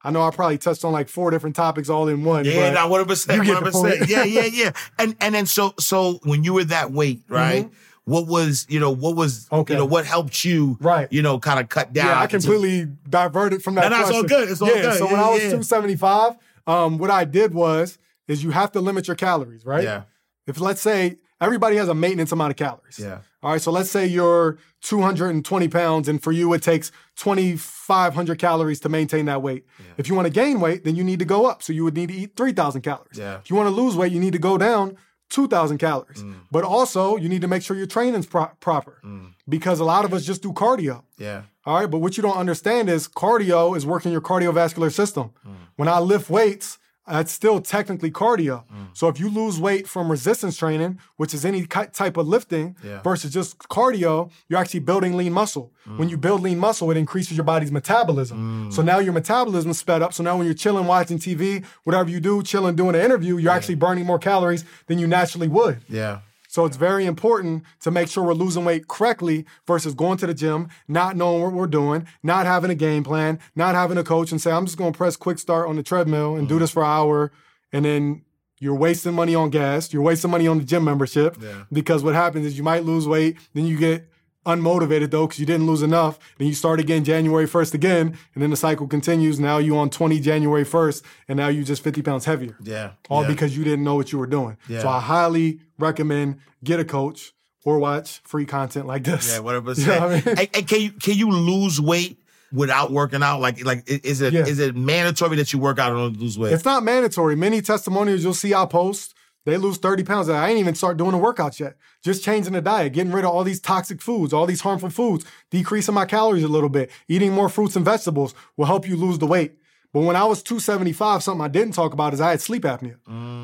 Speaker 1: I know I probably touched on like four different topics all in one.
Speaker 2: Yeah,
Speaker 1: but
Speaker 2: no, one hundred percent,
Speaker 1: you
Speaker 2: one hundred percent. Yeah, yeah, yeah. And and then so so when you were that weight, right? What was you know what was
Speaker 1: Mm-hmm. Okay.
Speaker 2: you know what helped you
Speaker 1: Right.
Speaker 2: you know kind of cut down?
Speaker 1: Yeah, I completely diverted from that.
Speaker 2: No, no, it's all good. It's all
Speaker 1: yeah,
Speaker 2: good.
Speaker 1: So when
Speaker 2: Yeah,
Speaker 1: I was 275, um, what I did was is you have to limit your calories, right?
Speaker 2: Yeah.
Speaker 1: If let's say everybody has a maintenance amount of calories.
Speaker 2: Yeah.
Speaker 1: All right. So let's say you're 220 pounds, and for you it takes 2,500 calories to maintain that weight. If you want to gain weight, then you need to go up. So you would need to eat 3,000 calories.
Speaker 2: Yeah.
Speaker 1: If you want to lose weight, you need to go down 2,000 calories.
Speaker 2: Mm.
Speaker 1: But also, you need to make sure your training's pro- proper because a lot of us just do cardio.
Speaker 2: Yeah.
Speaker 1: All right, but what you don't understand is cardio is working your cardiovascular system. When I lift weights, that's still technically cardio. Mm. So if you lose weight from resistance training, which is any type of lifting,
Speaker 2: Yeah.
Speaker 1: versus just cardio, you're actually building lean muscle. When mm. you build lean muscle, it increases your body's metabolism. Mm. So now your metabolism is sped up. So now when you're chilling, watching TV, whatever you do, chilling, doing an interview, you're actually burning more calories than you naturally would.
Speaker 2: Yeah.
Speaker 1: So it's very important to make sure we're losing weight correctly versus going to the gym, not knowing what we're doing, not having a game plan, not having a coach and say, I'm just going to press quick start on the treadmill and do mm-hmm. this for an hour. And then you're wasting money on gas. You're wasting money on the gym membership
Speaker 2: Yeah.
Speaker 1: because what happens is you might lose weight, then you get unmotivated though because you didn't lose enough. Then you start again January 1st again, and then the cycle continues. Now you on 20 January 1st, and now you just 50 pounds heavier
Speaker 2: Yeah.
Speaker 1: all
Speaker 2: yeah.
Speaker 1: because you didn't know what you were doing.
Speaker 2: Yeah.
Speaker 1: So I highly recommend get a coach or watch free content like this.
Speaker 2: Yeah, whatever.
Speaker 1: You know what I mean?
Speaker 2: and, and can you can you lose weight without working out? Like like is it is
Speaker 1: Yeah.
Speaker 2: it mandatory that you work out to lose weight?
Speaker 1: It's not mandatory. Many testimonials you'll see I post, they lose 30 pounds. I ain't even start doing the workouts yet. Just changing the diet, getting rid of all these toxic foods, all these harmful foods, decreasing my calories a little bit, eating more fruits and vegetables will help you lose the weight. But when I was 275, something I didn't talk about is I had sleep apnea,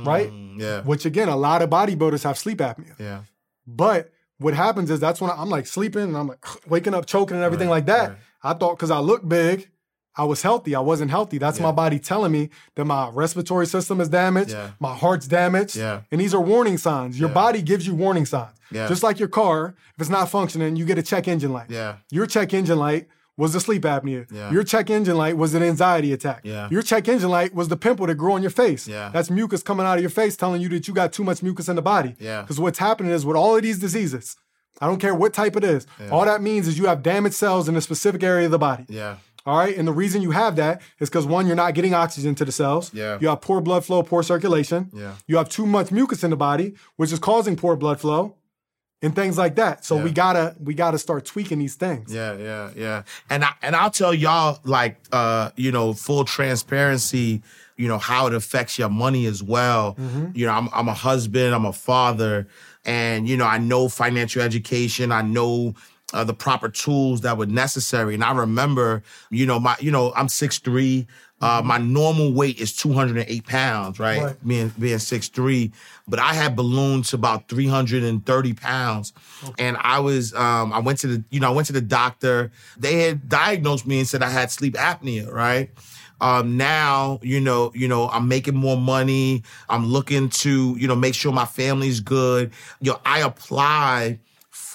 Speaker 1: right?
Speaker 2: Mm, yeah.
Speaker 1: Which again, a lot of bodybuilders have sleep apnea.
Speaker 2: Yeah.
Speaker 1: But what happens is that's when I'm like sleeping and I'm like waking up choking and everything like that.
Speaker 2: right.
Speaker 1: I thought because I look big, I was healthy. I wasn't healthy. That's my body telling me that my respiratory system is damaged,
Speaker 2: Yeah.
Speaker 1: my heart's damaged.
Speaker 2: Yeah.
Speaker 1: And these are warning signs. Your
Speaker 2: Yeah.
Speaker 1: body gives you warning signs.
Speaker 2: Yeah.
Speaker 1: Just like your car, if it's not functioning, you get a check engine light.
Speaker 2: Yeah.
Speaker 1: Your check engine light was the sleep apnea.
Speaker 2: Yeah.
Speaker 1: Your check engine light was an anxiety attack.
Speaker 2: Yeah.
Speaker 1: Your check engine light was the pimple that grew on your face.
Speaker 2: Yeah.
Speaker 1: That's mucus coming out of your face telling you that you got too much mucus in the body.
Speaker 2: Yeah.
Speaker 1: Because what's happening is with all of these diseases, I don't care what type it is, all that means is you have damaged cells in a specific area of the body. All right. And the reason you have that is because one, you're not getting oxygen to the cells.
Speaker 2: Yeah.
Speaker 1: You have poor blood flow, poor circulation.
Speaker 2: Yeah.
Speaker 1: You have too much mucus in the body, which is causing poor blood flow and things like that. So
Speaker 2: Yeah.
Speaker 1: we gotta we gotta start tweaking these things.
Speaker 2: Yeah, yeah, yeah. And I and I'll tell y'all like uh, you know, full transparency, you know, how it affects your money as well.
Speaker 1: Mm-hmm.
Speaker 2: You know, I'm I'm a husband, I'm a father, and you know, I know financial education, I know uh, the proper tools that were necessary. And I remember, you know, my, you know, I'm 6'3". Uh, my normal weight is 208 pounds, right?
Speaker 1: Mm-hmm. Right.
Speaker 2: Being being 6'3", but I had ballooned to about 330 pounds. And I was, um, I went to the, you know, I went to the doctor. They had diagnosed me and said I had sleep apnea, right? Um, now, you know, you know, I'm making more money. I'm looking to, you know, make sure my family's good. You know, I apply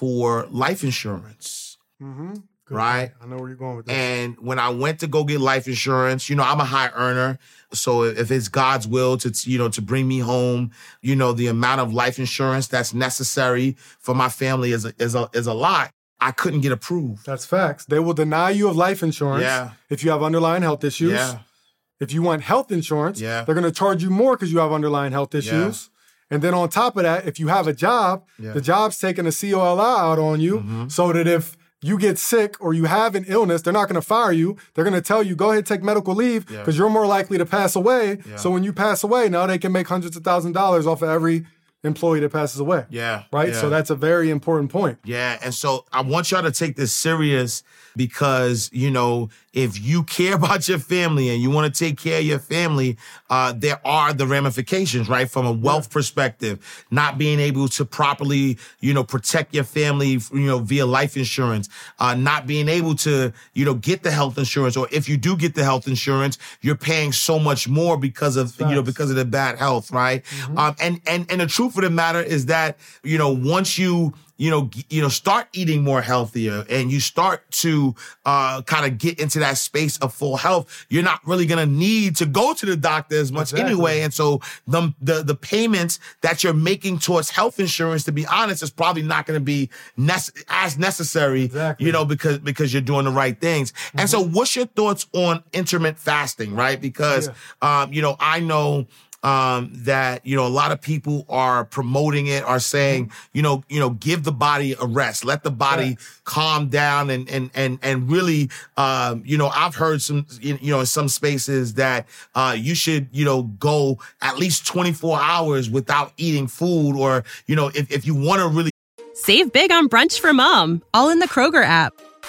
Speaker 2: for life insurance, mm-hmm. right?
Speaker 1: I know where you're going with this.
Speaker 2: And when I went to go get life insurance, you know, I'm a high earner. So if it's God's will to, you know, to bring me home, you know, the amount of life insurance that's necessary for my family is a, is a, is a lot. I couldn't get approved.
Speaker 1: That's facts. They will deny you of life insurance
Speaker 2: Yeah.
Speaker 1: if you have underlying health issues.
Speaker 2: Yeah.
Speaker 1: If you want health insurance,
Speaker 2: Yeah.
Speaker 1: they're going to charge you more because you have underlying health issues. And then on top of that, if you have a job, the job's taking a COLI out on you
Speaker 2: Mm-hmm.
Speaker 1: so that if you get sick or you have an illness, they're not going to fire you. They're going to tell you, go ahead, take medical leave because you're more likely to pass away. So when you pass away, now they can make hundreds of thousand dollars off of every employee that passes away.
Speaker 2: Yeah,
Speaker 1: Right?
Speaker 2: yeah.
Speaker 1: So that's a very important point.
Speaker 2: Yeah, and so I want y'all to take this serious because you know if you care about your family and you want to take care of your family, uh, there are the ramifications, right? From a wealth perspective, not being able to properly, you know, protect your family, you know, via life insurance, uh, not being able to, you know, get the health insurance, or if you do get the health insurance, you're paying so much more because of, you know, because of the bad health, right? Um, and and and the truth of the matter is that, you know, once you you know, you know, start eating more healthier and you start to uh, kind of get into that space of full health, you're not really gonna need to go to the doctor as much
Speaker 1: Exactly.
Speaker 2: anyway. And so the, the the payments that you're making towards health insurance, to be honest, is probably not gonna be nece- as necessary,
Speaker 1: Exactly.
Speaker 2: you know, because because you're doing the right things. And so, what's your thoughts on intermittent fasting, right? Because um, you know, I know um, that you know a lot of people are promoting it, are saying you know you know give the body a rest, let the body calm down, and and and and really um, you know I've heard some you know in some spaces that uh, you should you know go at least 24 hours without eating food, or you know if if you want to really
Speaker 4: Save big on brunch for mom, all in the Kroger app.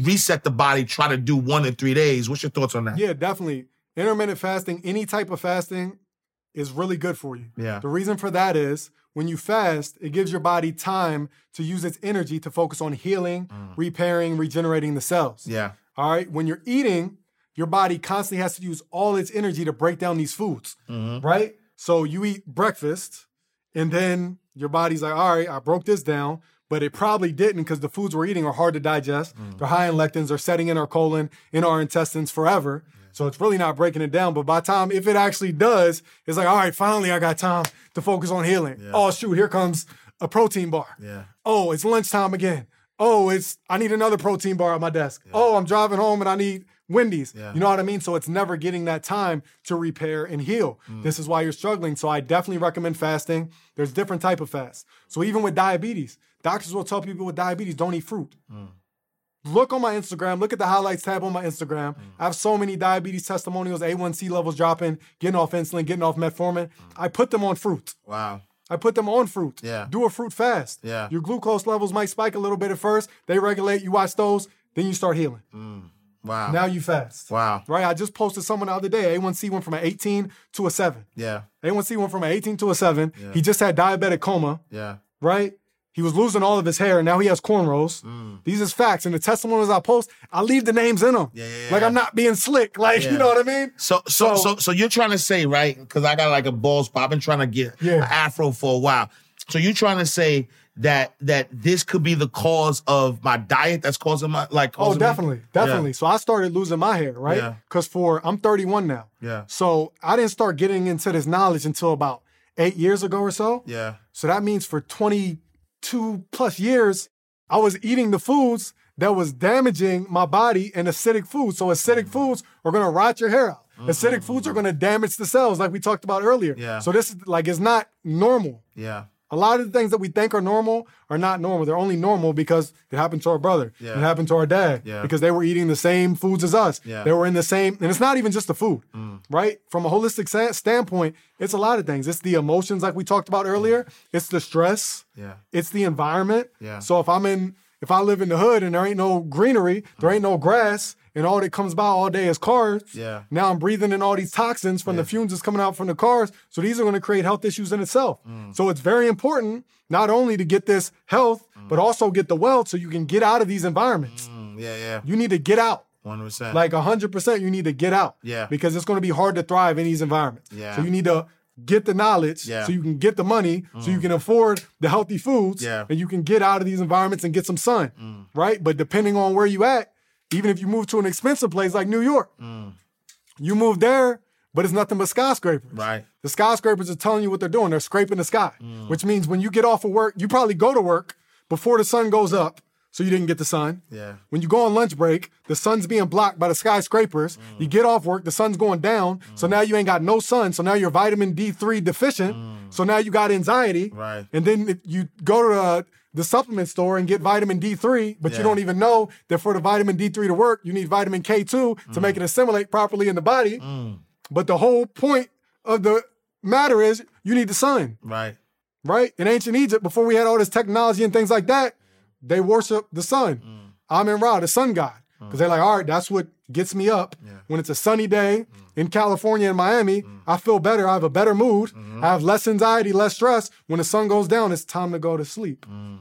Speaker 2: Reset the body, try to do one in three days. What's your thoughts on that?
Speaker 1: Yeah, definitely. Intermittent fasting, any type of fasting, is really good for you.
Speaker 2: Yeah.
Speaker 1: The reason for that is when you fast, it gives your body time to use its energy to focus on healing, repairing, regenerating the cells.
Speaker 2: Mm. Yeah.
Speaker 1: All right. When you're eating, your body constantly has to use all its energy to break down these foods.
Speaker 2: Mm-hmm.
Speaker 1: Right? So you eat breakfast, and then your body's like, all right, I broke this down. But it probably didn't because the foods we're eating are hard to digest.
Speaker 2: Mm.
Speaker 1: They're high in lectins, they're setting in our colon, in our intestines forever. So it's really not breaking it down. But by the time, if it actually does, it's like, all right, finally I got time to focus on healing. Oh, shoot, here comes a protein bar.
Speaker 2: Yeah.
Speaker 1: Oh, it's lunchtime again. Oh, it's I need another protein bar at my desk. Oh, I'm driving home and I need Wendy's. You know what I mean? So it's never getting that time to repair and heal. This is why you're struggling. So I definitely recommend fasting. There's different type of fast. So even with diabetes, doctors will tell people with diabetes don't eat fruit. Mm. Look on my Instagram. Look at the highlights tab on my Instagram. Mm. I have so many diabetes testimonials, A1C levels dropping, getting off insulin, getting off metformin. Mm. I put them on fruit.
Speaker 2: Wow.
Speaker 1: I put them on fruit.
Speaker 2: Yeah.
Speaker 1: Do a fruit fast.
Speaker 2: Yeah.
Speaker 1: Your glucose levels might spike a little bit at first. They regulate. You watch those. Then you start healing.
Speaker 2: Wow.
Speaker 1: Now you fast.
Speaker 2: Wow.
Speaker 1: Right. I just posted someone the other day. A1C went from an 18 to a 7.
Speaker 2: Yeah.
Speaker 1: A1C went from an 18 to a 7. He just had diabetic coma.
Speaker 2: Yeah.
Speaker 1: Right. He was losing all of his hair. and Now he has cornrows. These is facts. And the testimonials I post, I leave the names in them.
Speaker 2: Mm. Yeah, yeah,
Speaker 1: Like. I'm not being slick. Like
Speaker 2: Yeah.
Speaker 1: you know what I mean?
Speaker 2: So, so,
Speaker 1: So-
Speaker 2: so, so you're trying to say, right? Because I got like a bald spot. I've been trying to get
Speaker 1: Yeah.
Speaker 2: an afro for a while. So you're trying to say that that this could be the cause of my diet that's causing my like.
Speaker 1: Oh,
Speaker 2: causing me-
Speaker 1: definitely, definitely. So I started losing my hair, right?
Speaker 2: Yeah.
Speaker 1: Because for I'm 31 now.
Speaker 2: Yeah.
Speaker 1: So I didn't start getting into this knowledge until about eight years ago or so.
Speaker 2: Yeah.
Speaker 1: So that means for 22 plus years, I was eating the foods that was damaging my body and acidic foods. So acidic
Speaker 2: Mm-hmm.
Speaker 1: foods are gonna rot your hair out. Mm, mm, acidic foods are mm. gonna damage the cells, like we talked about earlier.
Speaker 2: Yeah.
Speaker 1: So this is like it's not normal.
Speaker 2: Yeah.
Speaker 1: A lot of the things that we think are normal are not normal. They're only normal because it happened to our brother.
Speaker 2: Yeah.
Speaker 1: It happened to our dad.
Speaker 2: Yeah.
Speaker 1: Because they were eating the same foods as us.
Speaker 2: Yeah. Mm.
Speaker 1: They were in the same, and it's not even just the food, right? From a holistic sa- standpoint, it's a lot of things. It's the emotions, like we talked about earlier. It's the stress.
Speaker 2: Yeah.
Speaker 1: It's the environment.
Speaker 2: Yeah.
Speaker 1: So if I'm in, if I live in the hood and there ain't no greenery, there ain't no grass, and all that comes by all day is cars.
Speaker 2: Yeah.
Speaker 1: Now I'm breathing in all these toxins from the fumes that's coming out from the cars. So these are going to create health issues in itself.
Speaker 2: Mm.
Speaker 1: So it's very important not only to get this health, but also get the wealth so you can get out of these environments.
Speaker 2: Mm, yeah. Yeah.
Speaker 1: You need to get out.
Speaker 2: One percent.
Speaker 1: Like 100%, you need to get out.
Speaker 2: Yeah.
Speaker 1: Because it's going to be hard to thrive in these environments.
Speaker 2: Yeah.
Speaker 1: So you need to get the knowledge,
Speaker 2: Yeah.
Speaker 1: so you can get the money, so you can afford the healthy foods,
Speaker 2: Yeah.
Speaker 1: and you can get out of these environments and get some sun,
Speaker 2: Mm.
Speaker 1: right? But depending on where you at, even if you move to an expensive place like New York, you move there, but it's nothing but skyscrapers.
Speaker 2: Mm. Right.
Speaker 1: The skyscrapers are telling you what they're doing. They're scraping the sky,
Speaker 2: Mm.
Speaker 1: which means when you get off of work, you probably go to work before the sun goes up, so you didn't get the sun.
Speaker 2: Yeah.
Speaker 1: When you go on lunch break, the sun's being blocked by the skyscrapers.
Speaker 2: Mm.
Speaker 1: You get off work, the sun's going down, so now you ain't got no sun. So now you're vitamin D3 deficient. So now you got anxiety.
Speaker 2: Mm. Right.
Speaker 1: And then if you go to the, the supplement store and get vitamin D3, but
Speaker 2: Yeah.
Speaker 1: you don't even know that for the vitamin D3 to work, you need vitamin K2 to
Speaker 2: Mm.
Speaker 1: make it assimilate properly in the body. Mm. But the whole point of the matter is you need the sun,
Speaker 2: Right.
Speaker 1: right? In ancient Egypt, before we had all this technology and things like that, they worship the sun. Mm. Amen Ra, the sun god. Mm. Because they're like, all right, that's what gets me up. When it's a sunny day in California and Miami, I feel better. I have a better mood. Mm-hmm. I have less anxiety, less stress. When the sun goes down, it's time to go to sleep. Mm.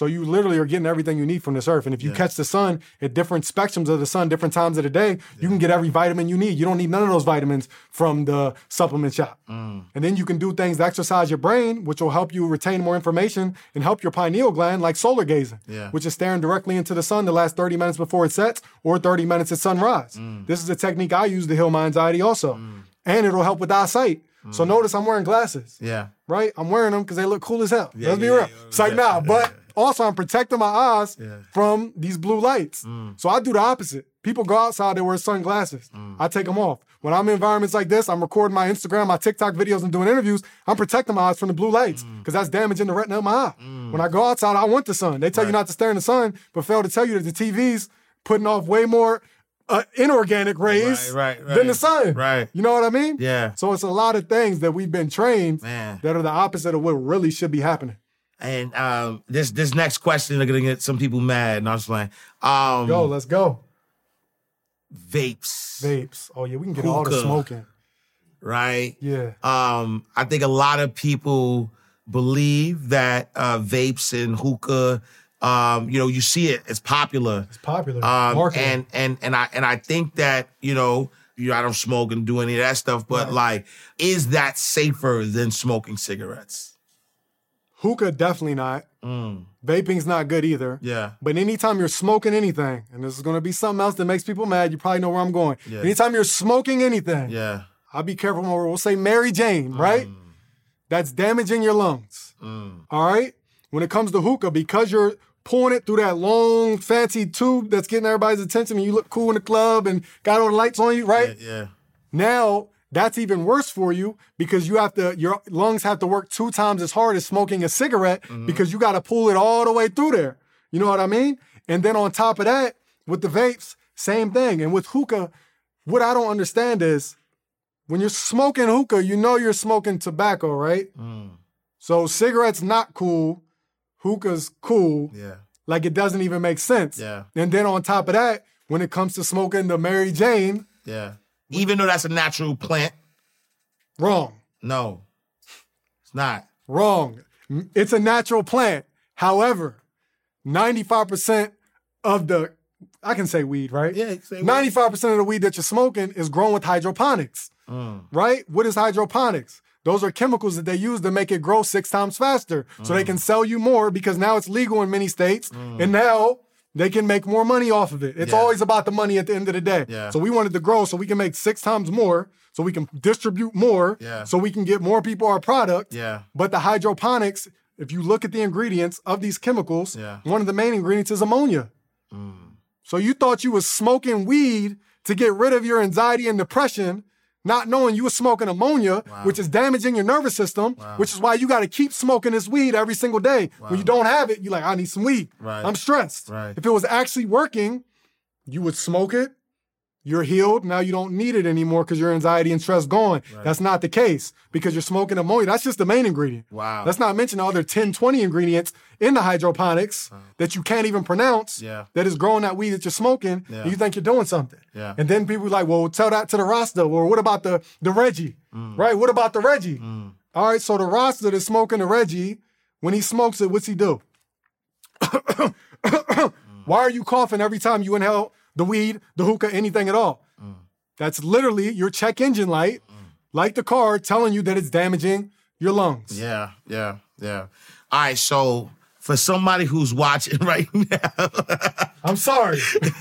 Speaker 1: So you literally are getting everything you need from this earth. And if you catch the sun at different spectrums of the sun, different times of the day, you can get every vitamin you need. You don't need none of those vitamins from the supplement shop.
Speaker 2: Mm.
Speaker 1: And then you can do things to exercise your brain, which will help you retain more information and help your pineal gland, like solar gazing,
Speaker 2: Yeah.
Speaker 1: which is staring directly into the sun the last 30 minutes before it sets or 30 minutes at sunrise.
Speaker 2: Mm.
Speaker 1: This is a technique I use to heal my anxiety also. And it'll help with eyesight.
Speaker 2: Mm.
Speaker 1: So notice I'm wearing glasses
Speaker 2: Yeah.
Speaker 1: right? I'm wearing them because they look cool as hell. Yeah, Let's be
Speaker 2: yeah,
Speaker 1: real.
Speaker 2: yeah,
Speaker 1: it's like,
Speaker 2: yeah.
Speaker 1: nah, but also I'm protecting my eyes
Speaker 2: Yeah.
Speaker 1: from these blue lights. Mm. So I do the opposite. People go outside, they wear sunglasses. Mm. I take them off. When I'm in environments like this, I'm recording my Instagram, my TikTok videos, and doing interviews. I'm protecting my eyes from the blue lights mm. because that's damaging the retina of my eye. When I go outside, I want the sun. They tell you not to stare in the sun, but fail to tell you that the TV's putting off way more uh, inorganic rays
Speaker 2: Right, right,
Speaker 1: than the sun.
Speaker 2: Right.
Speaker 1: You know what I mean?
Speaker 2: Yeah.
Speaker 1: So it's a lot of things that we've been trained
Speaker 2: Man.
Speaker 1: that are the opposite of what really should be happening.
Speaker 2: And um, this this next question are gonna get some people mad. And I'm just like, um,
Speaker 1: Go, let's go.
Speaker 2: vapes,
Speaker 1: Vapes. Oh yeah, we can get all the smoking.
Speaker 2: right?
Speaker 1: Yeah.
Speaker 2: Um, I think a lot of people believe that uh, vapes and hookah, um, you know, you see it, it's popular.
Speaker 1: It's popular.
Speaker 2: Um,
Speaker 1: Marketing.
Speaker 2: and and and I and I think that you know, you know, I don't smoke and do any of that stuff, but
Speaker 1: Right.
Speaker 2: like, is that safer than smoking cigarettes?
Speaker 1: Hookah definitely not. Vaping's not good either.
Speaker 2: Mm. Yeah.
Speaker 1: But anytime you're smoking anything, and this is gonna be something else that makes people mad, you probably know where I'm going.
Speaker 2: Yeah.
Speaker 1: Anytime you're smoking anything,
Speaker 2: Yeah.
Speaker 1: I'll be careful when we'll say Mary Jane, right?
Speaker 2: Mm.
Speaker 1: That's damaging your lungs. All right? When it comes to hookah, because you're pouring it through that long, fancy tube that's getting everybody's attention and you look cool in the club and got all the lights on you, right?
Speaker 2: Yeah.
Speaker 1: Now that's even worse for you because you have to your lungs have to work two times as hard as smoking a cigarette mm-hmm. because you got to pull it all the way through there. You know what I mean? And then on top of that, with the vapes, same thing. And with hookah, what I don't understand is when you're smoking hookah, you know you're smoking tobacco, right? Mm. So cigarettes not cool, hookah's cool.
Speaker 2: Yeah.
Speaker 1: Like it doesn't even make sense.
Speaker 2: Yeah.
Speaker 1: And then on top of that, when it comes to smoking the Mary Jane,
Speaker 2: Yeah. Even though that's a natural plant,
Speaker 1: wrong.
Speaker 2: no, it's not.
Speaker 1: Wrong. It's a natural plant. However, 95% of the, I can say weed, right?
Speaker 2: Yeah, say weed.
Speaker 1: 95% of the weed that you're smoking is grown with hydroponics,
Speaker 2: Mm.
Speaker 1: right? What is hydroponics? Those are chemicals that they use to make it grow six times faster so
Speaker 2: Mm.
Speaker 1: they can sell you more because now it's legal in many states and now they can make more money off of it. It's
Speaker 2: Yeah.
Speaker 1: always about the money at the end of the day.
Speaker 2: Yeah.
Speaker 1: So we wanted to grow so we can make six times more, so we can distribute more,
Speaker 2: Yeah.
Speaker 1: so we can get more people our product.
Speaker 2: Yeah.
Speaker 1: But the hydroponics, if you look at the ingredients of these chemicals,
Speaker 2: Yeah.
Speaker 1: one of the main ingredients is ammonia. Mm. So you thought you was smoking weed to get rid of your anxiety and depression, not knowing you was smoking ammonia, which is damaging your nervous system, which is why you got to keep smoking this weed every single day. When you don't have it, you're like, I need some weed.
Speaker 2: Right.
Speaker 1: I'm stressed.
Speaker 2: Right.
Speaker 1: If it was actually working, you would smoke it. You're healed. Now you don't need it anymore because your anxiety and stress gone. That's not the case because you're smoking ammonia. That's just the main ingredient.
Speaker 2: Wow.
Speaker 1: Let's not mention the other 10, 20 ingredients in the hydroponics uh-huh. that you can't even pronounce
Speaker 2: Yeah.
Speaker 1: that is growing that weed that you're smoking.
Speaker 2: Yeah.
Speaker 1: And you think you're doing something.
Speaker 2: Yeah.
Speaker 1: And then people like, well, tell that to the Rasta. Or what about the, the Reggie?
Speaker 2: Mm.
Speaker 1: Right? What about the Reggie? Mm. All right. So the Rasta that's smoking the Reggie, when he smokes it, what's he do? Mm. Why are you coughing every time you inhale the weed, the hookah, anything at all? That's literally your check engine light like the car, telling you that it's damaging your lungs.
Speaker 2: Yeah, yeah, yeah. All right, so for somebody who's watching right now,
Speaker 1: I'm sorry.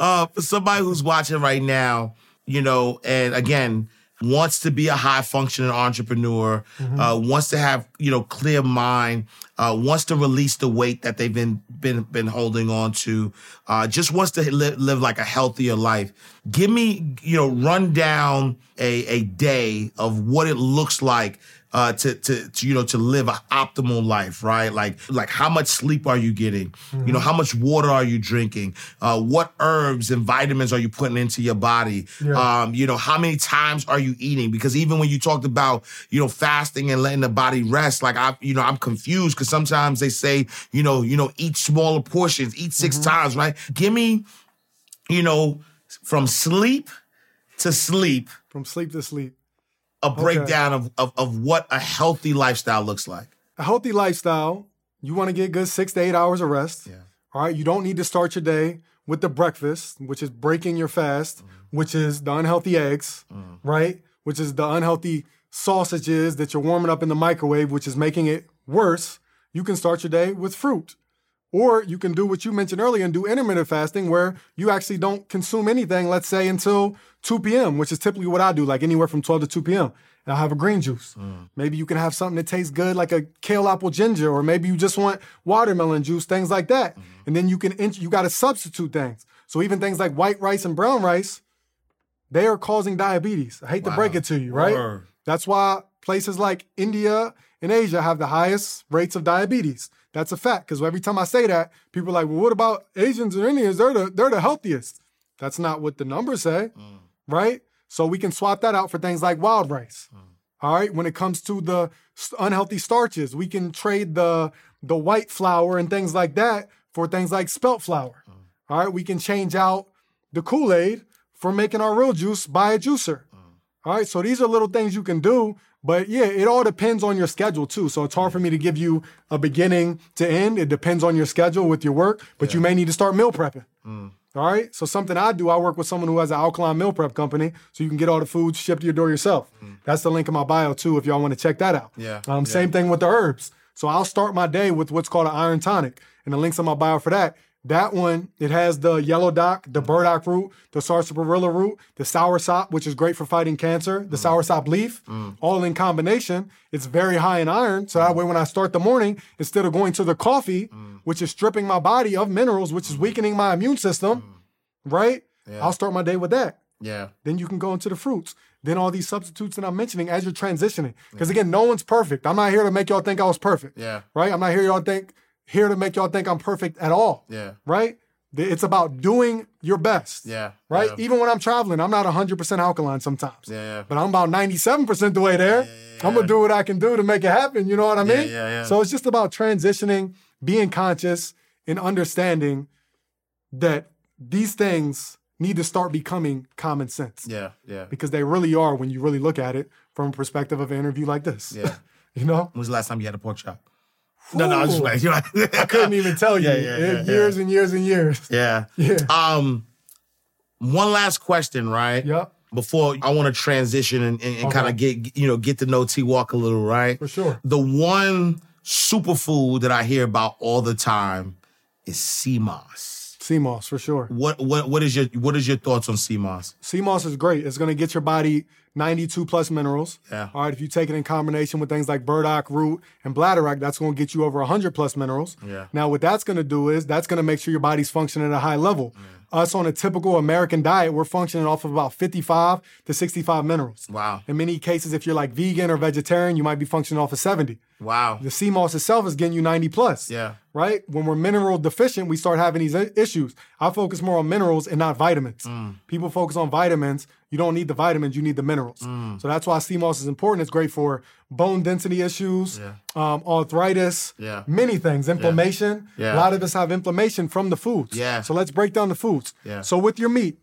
Speaker 2: uh, for somebody who's watching right now, you know, and again, wants to be a high functioning entrepreneur,
Speaker 1: Mm-hmm.
Speaker 2: uh, wants to have, you know, clear mind, uh, wants to release the weight that they've been been been holding on to, uh, just wants to live, live like a healthier life. Give me, you know, run down a, a day of what it looks like uh, to, to, to, you know, to live an optimal life, right? Like, like how much sleep are you getting? You know, how much water are you drinking? Uh, what herbs and vitamins are you putting into your body?
Speaker 1: Yeah.
Speaker 2: Um, you know, how many times are you eating? Because even when you talked about, you know, fasting and letting the body rest, like I, you know, I'm confused because sometimes they say, you know, you know, eat smaller portions, eat 6 times, right? Give me, you know, from sleep to sleep,
Speaker 1: From sleep to sleep.
Speaker 2: A breakdown of, of of what a healthy lifestyle looks like.
Speaker 1: A healthy lifestyle, you want to get good six to eight hours of rest.
Speaker 2: Yeah.
Speaker 1: All right. You don't need to start your day with the breakfast, which is breaking your fast, mm. which is the unhealthy eggs, mm. right? Which is the unhealthy sausages that you're warming up in the microwave, which is making it worse. You can start your day with fruit. Or you can do what you mentioned earlier and do intermittent fasting where you actually don't consume anything, let's say until 2 p.m., which is typically what I do, like anywhere from 12 to 2 p.m. And I'll have a green juice. Mm. Maybe you can have something that tastes good, like a kale apple ginger, or maybe you just want watermelon juice, things like that. Mm-hmm. And then you can, int- you got to substitute things. So even things like white rice and brown rice, they are causing diabetes. I hate to break it to you, right?
Speaker 2: Word.
Speaker 1: That's why places like India and Asia have the highest rates of diabetes. That's a fact. Because every time I say that, people are like, well, what about Asians or Indians? They're the, they're the healthiest. That's not what the numbers say, mm. right? So we can swap that out for things like wild rice. Mm. All right. When it comes to the unhealthy starches, we can trade the the white flour and things like that for things like spelt flour. Mm. All right. We can change out the Kool Aid for making our real juice by a juicer. All right. So these are little things you can do. But yeah, it all depends on your schedule too. So it's hard for me to give you a beginning to end. It depends on your schedule with your work, but you may need to start meal prepping. All right. So something I do, I work with someone who has an alkaline meal prep company, so you can get all the foods shipped to your door yourself. That's the link in my bio too, if y'all want to check that out.
Speaker 2: Yeah,
Speaker 1: Um,
Speaker 2: yeah.
Speaker 1: Same thing with the herbs. So I'll start my day with what's called an iron tonic, and the links in my bio for that. That one, it has the yellow dock, the burdock root, the sarsaparilla root, the soursop, which is great for fighting cancer, the mm. soursop leaf, mm. all in combination. It's very high in iron. So that way, when I start the morning, instead of going to the coffee, mm. which is stripping my body of minerals, which is weakening my immune system, right? I'll start my day with that.
Speaker 2: Yeah.
Speaker 1: Then you can go into the fruits. Then all these substitutes that I'm mentioning as you're transitioning. Because again, no one's perfect. I'm not here to make y'all think I was perfect.
Speaker 2: Yeah.
Speaker 1: Right? I'm not here y'all think here to make y'all think I'm perfect at all.
Speaker 2: Yeah.
Speaker 1: Right? It's about doing your best.
Speaker 2: Yeah.
Speaker 1: Right?
Speaker 2: Yeah.
Speaker 1: Even when I'm traveling, I'm not 100% alkaline sometimes.
Speaker 2: Yeah, yeah.
Speaker 1: But I'm about 97% the way there. I'm going to do what I can do to make it happen. You know what I mean?
Speaker 2: yeah, yeah.
Speaker 1: So it's just about transitioning, being conscious, and understanding that these things need to start becoming common sense
Speaker 2: Yeah. Yeah.
Speaker 1: because they really are when you really look at it from a perspective of an interview like this.
Speaker 2: Yeah.
Speaker 1: you know?
Speaker 2: When was the last time you had a pork chop? No, no, I'm just playing. You're right.
Speaker 1: I couldn't even tell you.
Speaker 2: Yeah, yeah, yeah,
Speaker 1: years and years and years.
Speaker 2: Yeah.
Speaker 1: Yeah.
Speaker 2: Um, one last question, right?
Speaker 1: Yep.
Speaker 2: Before I want to transition and, and, kind of get you know get to know T Walk a little, right?
Speaker 1: For sure.
Speaker 2: The one superfood that I hear about all the time is sea moss.
Speaker 1: sea moss for sure.
Speaker 2: What what what is your what is your thoughts on sea moss?
Speaker 1: sea moss is great. It's going to get your body 92 plus minerals.
Speaker 2: Yeah.
Speaker 1: All right. If you take it in combination with things like burdock root and bladderwrack, that's going to get you over 100 plus minerals.
Speaker 2: Yeah.
Speaker 1: Now, what that's going to do is that's going to make sure your body's functioning at a high level. Us on a typical American diet, we're functioning off of about 55 to 65 minerals.
Speaker 2: Wow.
Speaker 1: In many cases, if you're like vegan or vegetarian, you might be functioning off of 70.
Speaker 2: Wow.
Speaker 1: The sea moss itself is getting you 90 plus.
Speaker 2: Yeah.
Speaker 1: Right? When we're mineral deficient, we start having these issues. I focus more on minerals and not vitamins.
Speaker 2: Mm.
Speaker 1: People focus on vitamins. You don't need the vitamins, you need the minerals.
Speaker 2: Mm.
Speaker 1: So that's why sea moss is important. It's great for bone density issues, um, arthritis,
Speaker 2: Yeah.
Speaker 1: many things, inflammation.
Speaker 2: Yeah.
Speaker 1: A lot of us have inflammation from the foods.
Speaker 2: Yeah.
Speaker 1: So let's break down the foods.
Speaker 2: Yeah.
Speaker 1: So with your meat,